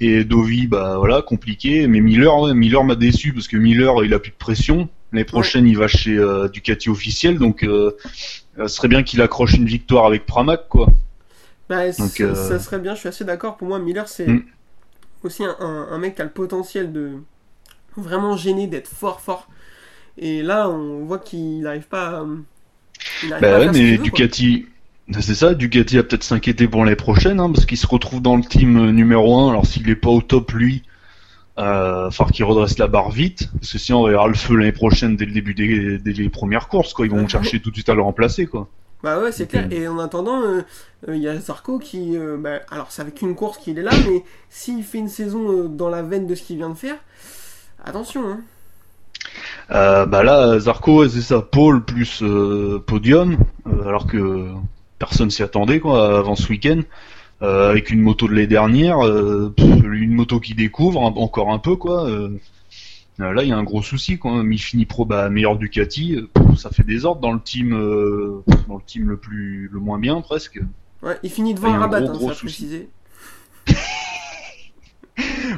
Et Dovi, bah voilà, compliqué. Mais Miller, ouais, Miller m'a déçu parce que Miller, il a plus de pression. L'année prochaine, il va chez euh, Ducati officiel, donc euh, ce serait bien qu'il accroche une victoire avec Pramac, quoi. Bah, Donc, ça, euh, ça serait bien, je suis assez d'accord. Pour moi, Miller, c'est Mm. aussi un, un- un mec qui a le potentiel de vraiment gêner, d'être fort, fort. Et là, on voit qu'il n'arrive pas à. il pas Bah à ouais, ce qu'il mais veut, quoi. Ducati, c'est ça, Ducati va peut-être s'inquiéter pour l'année prochaine, hein, parce qu'il se retrouve dans le team euh, numéro 1, alors s'il est pas au top lui, euh, falloir qu'il redresse la barre vite, parce que sinon on verra le feu l'année prochaine dès le début des, premières courses, quoi. Ils vont Ouais. chercher tout de suite à le remplacer, quoi. Bah ouais, c'est clair. Et en attendant, euh, euh, il y a Zarco qui. euh, bah, alors, c'est avec une course qu'il est là, mais s'il fait une saison dans la veine de ce qu'il vient de faire, attention, hein. Bah là, Zarco, c'est ça, pole plus podium, alors que personne s'y attendait, quoi, avant ce week-end. Euh, avec une moto de l'année dernière, euh, pff, une moto qui découvre un- encore un peu, quoi. euh, euh, là, il y a un gros souci, quoi. Mi fini pro, bah, meilleur Ducati, euh, pff, ça fait des ordres dans le team, euh, dans le team le plus, le moins bien presque. Ouais, il finit devant Rabat, gros, hein, gros ça précisé.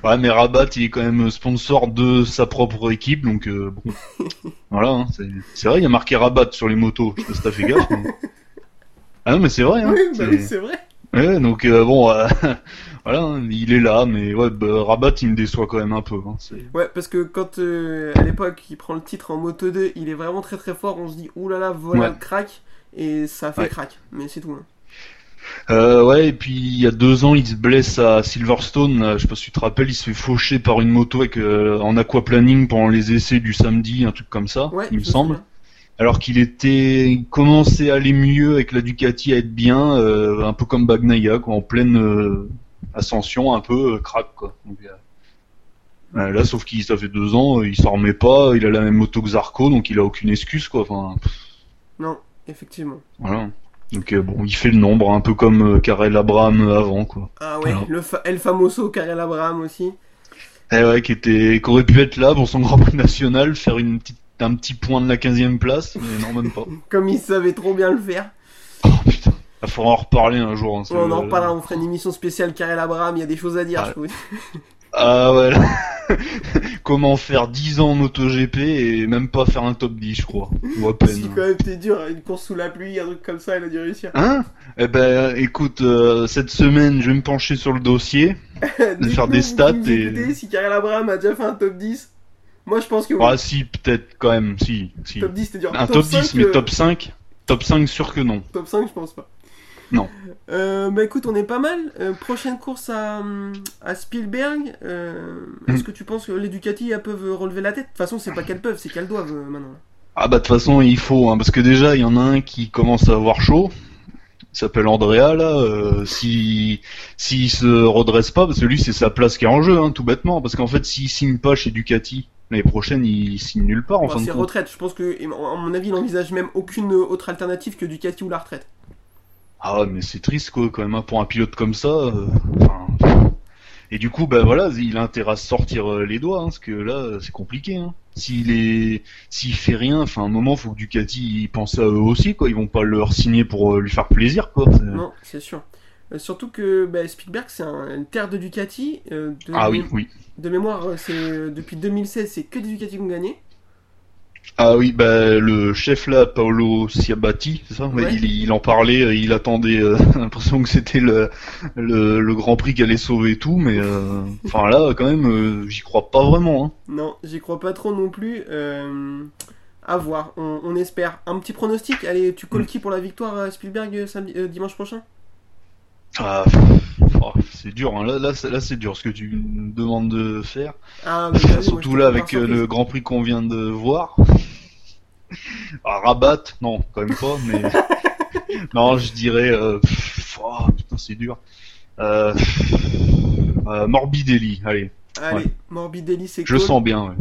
Ouais, mais Rabat, il est quand même sponsor de sa propre équipe, donc euh, bon. voilà, hein, c'est vrai, il y a marqué Rabat sur les motos. Je sais pas si t'as fait gaffe. mais- Ah non, mais c'est vrai. Hein, oui, bah oui, c'est vrai. Ouais, donc euh, bon, euh, voilà, hein, il est là, mais ouais, bah, Rabat, il me déçoit quand même un peu. Hein, Ouais, parce que quand euh, à l'époque il prend le titre en Moto 2, il est vraiment très très fort. On se dit oulala, voilà Ouais. le crack, et ça fait Ouais. crack. Mais c'est tout. hein. Euh, ouais, et puis il y a deux ans, il se blesse à Silverstone. là, je sais pas si tu te rappelles, il se fait faucher par une moto avec, euh, en aquaplaning pendant les essais du samedi, un truc comme ça, Ouais, il me semble. Alors qu'il était il commençait à aller mieux avec la Ducati à être bien euh, un peu comme Bagnaia quoi en pleine euh, ascension un peu euh, crack quoi Donc, euh, là sauf qu'il ça fait deux ans il s'en remet pas il a la même moto que Zarco donc il a aucune excuse quoi enfin Non, effectivement. voilà donc euh, bon il fait le nombre un peu comme euh, Karel Abraham avant quoi Ah ouais, Alors. le fa- El Famoso Karel Abraham aussi. Eh ouais, qui était, qui aurait pu être là pour son Grand Prix national, faire une petite, un petit point de la 15e place, mais non, même pas. Comme il savait trop bien le faire. Oh putain, il faudra en reparler un jour. hein, on en reparlera, on fera une émission spéciale Karel Abraham, il y a des choses à dire, Ouais. je trouve. Ah ouais. Comment faire 10 ans en MotoGP et même pas faire un top 10, je crois. Ou à peine. Si quand même t'es dur, une course sous la pluie, un truc comme ça, il a dû réussir. Hein? Eh ben, écoute, euh, cette semaine, je vais me pencher sur le dossier. Faire des stats et- si Karel Abraham a déjà fait un top 10, moi je pense que oui. Ah si, peut-être quand même, si, si. top 10, c'est-à-dire Un top 10, 5, mais euh, top 5 Top 5, sûr que non. top 5, je pense pas. Non. Euh, bah écoute, on est pas mal. Euh, prochaine course à, à Spielberg. Euh. Est-ce que tu penses que les Ducati elles peuvent relever la tête? De toute façon, c'est pas qu'elles peuvent, c'est qu'elles doivent maintenant. Ah bah de toute façon, il faut, hein, parce que déjà, il y en a un qui commence à avoir chaud. Il s'appelle Andrea, là. Si s'il se redresse pas, parce que lui, c'est sa place qui est en jeu, hein, tout bêtement. Parce qu'en fait, s'il signe pas chez Ducati, l'année prochaine, il signe nulle part, en Bon, fin de compte. retraite. Je pense que, à mon avis, il envisage même aucune autre alternative que Ducati ou la retraite. Ah mais c'est triste quoi quand même hein, pour un pilote comme ça. euh, enfin, Et du coup, bah voilà, il a intérêt à se sortir euh, les doigts, hein, parce que là, euh, c'est compliqué. Hein. S'il est, s'il fait rien, enfin, à un moment, faut que Ducati pense à eux aussi, quoi. Ils vont pas leur signer pour euh, lui faire plaisir, quoi. Non, c'est sûr. Euh, surtout que bah, Spielberg, c'est un- une terre de Ducati. euh, de, Ah oui, oui. De mémoire, euh, c'est euh, depuis 2016, c'est que des Ducati qui ont gagné. Ah oui, bah le chef là, Paolo Ciabatti, c'est ça? Ouais, il, il en parlait, il attendait, euh, l'impression que c'était le, le, le Grand Prix qui allait sauver tout, mais euh, enfin là, quand même, euh, j'y crois pas vraiment. Hein. Non, j'y crois pas trop non plus. À voir, on, on espère. Un petit pronostic Allez, tu Mm. colles qui pour la victoire à Spielberg samedi, dimanche prochain? Ah, oh, c'est dur, hein. là, là, c'est- là c'est dur ce que tu me demandes de faire. Ah, mais Surtout là avec euh, le Grand Prix qu'on vient de voir. Ah, Rabat, non, quand même pas, mais non, je dirais, euh, oh, putain, c'est dur. Euh, euh, Morbidelli, allez, Allez, ouais. Morbidelli, c'est je cool. sens bien.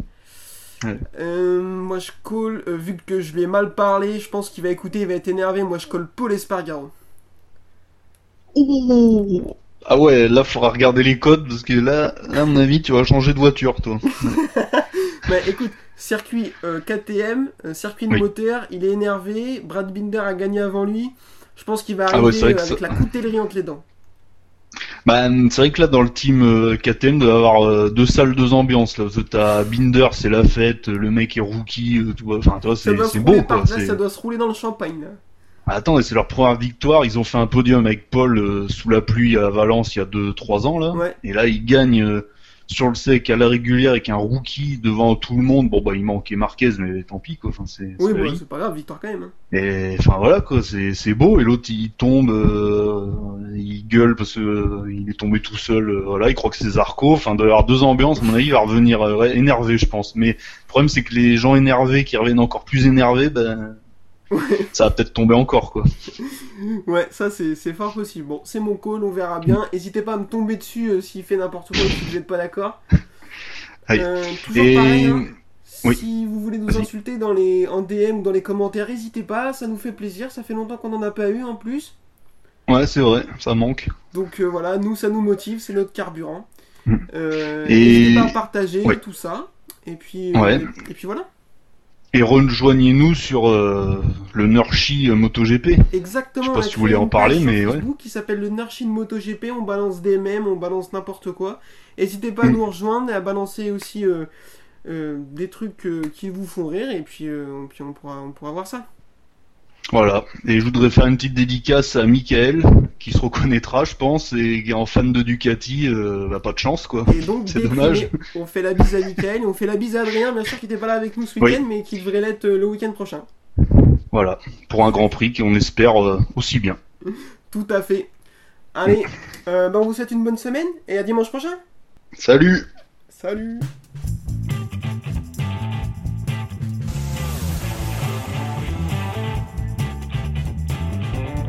ouais. Euh, moi, je colle, euh, vu que je lui ai mal parlé, je pense qu'il va écouter, il va être énervé. Moi, je colle Paul Espargaro. Ah ouais, là faudra regarder les codes parce que là, là, à mon avis, tu vas changer de voiture, toi. Bah écoute, circuit euh, KTM, euh, circuit de Oui. moteur, il est énervé. Brad Binder a gagné avant lui. Je pense qu'il va Ah arriver ouais, c'est vrai euh, que avec ça- la coutellerie entre les dents. Bah, c'est vrai que là, dans le team euh, KTM, doit y avoir euh, deux salles, deux ambiances. Là, parce que t'as Binder, c'est la fête, le mec est rookie, euh, tu vois. Enfin, tu vois, Ça c'est doit, c'est se beau, rouler quoi. là, c'est- ça doit se rouler dans le champagne. là. Ah, Attends, c'est leur première victoire. Ils ont fait un podium avec Paul euh, sous la pluie à Valence il y a 2-3 ans là. Ouais. Et là, ils gagnent euh, sur le sec à la régulière avec un rookie devant tout le monde. Bon bah, il manquait Marquez, mais tant pis quoi. Enfin, c'est. Oui, bon, vie. c'est pas grave, victoire quand même. hein. Et enfin voilà quoi, c'est c'est beau. Et l'autre il tombe, euh, il gueule parce que euh, est tombé tout seul. euh, voilà, il croit que c'est Zarco. Enfin, doit y avoir deux ambiances. À mon avis, il va revenir euh, ouais, énervé, je pense. Mais le problème c'est que les gens énervés qui reviennent encore plus énervés, ben ça va peut-être tomber encore quoi. Ouais, ça c'est c'est fort possible. Bon, c'est mon call, on verra bien. N'hésitez pas à me tomber dessus euh, s'il fait n'importe quoi ou si vous n'êtes pas d'accord. Euh, toujours Et pareil, hein. Oui. Si vous voulez nous insulter dans les, en DM ou dans les commentaires, n'hésitez pas, ça nous fait plaisir. Ça fait longtemps qu'on n'en a pas eu en plus. ouais, c'est vrai, ça manque. Donc euh, voilà, nous ça nous motive, c'est notre carburant. Mm. Euh, Et- N'hésitez pas à partager Ouais. tout ça. Et puis, Ouais. et puis voilà. Et rejoignez-nous sur euh, le Nurshi MotoGP. Exactement. Je sais pas si créé voulais en parler, mais ouais. Facebook qui s'appelle le Nurshin MotoGP. On balance des mèmes, on balance n'importe quoi. N'hésitez pas à Mm. nous rejoindre et à balancer aussi euh, euh, des trucs qui vous font rire. Et puis, euh, puis on, pourra, on pourra voir ça. Voilà. Et je voudrais faire une petite dédicace à Michael, qui se reconnaîtra, je pense, et qui est en fan de Ducati, euh, bah, pas de chance, quoi. Et donc, C'est dommage. on fait la bise à Mickaël, on fait la bise à Adrien, bien sûr, qui n'était pas là avec nous ce Oui. week-end, mais qui devrait l'être euh, le week-end prochain. Voilà. Pour un Grand Prix qu'on espère euh, aussi bien. Tout à fait. Allez, euh, ben, on vous souhaite une bonne semaine et à dimanche prochain. Salut Salut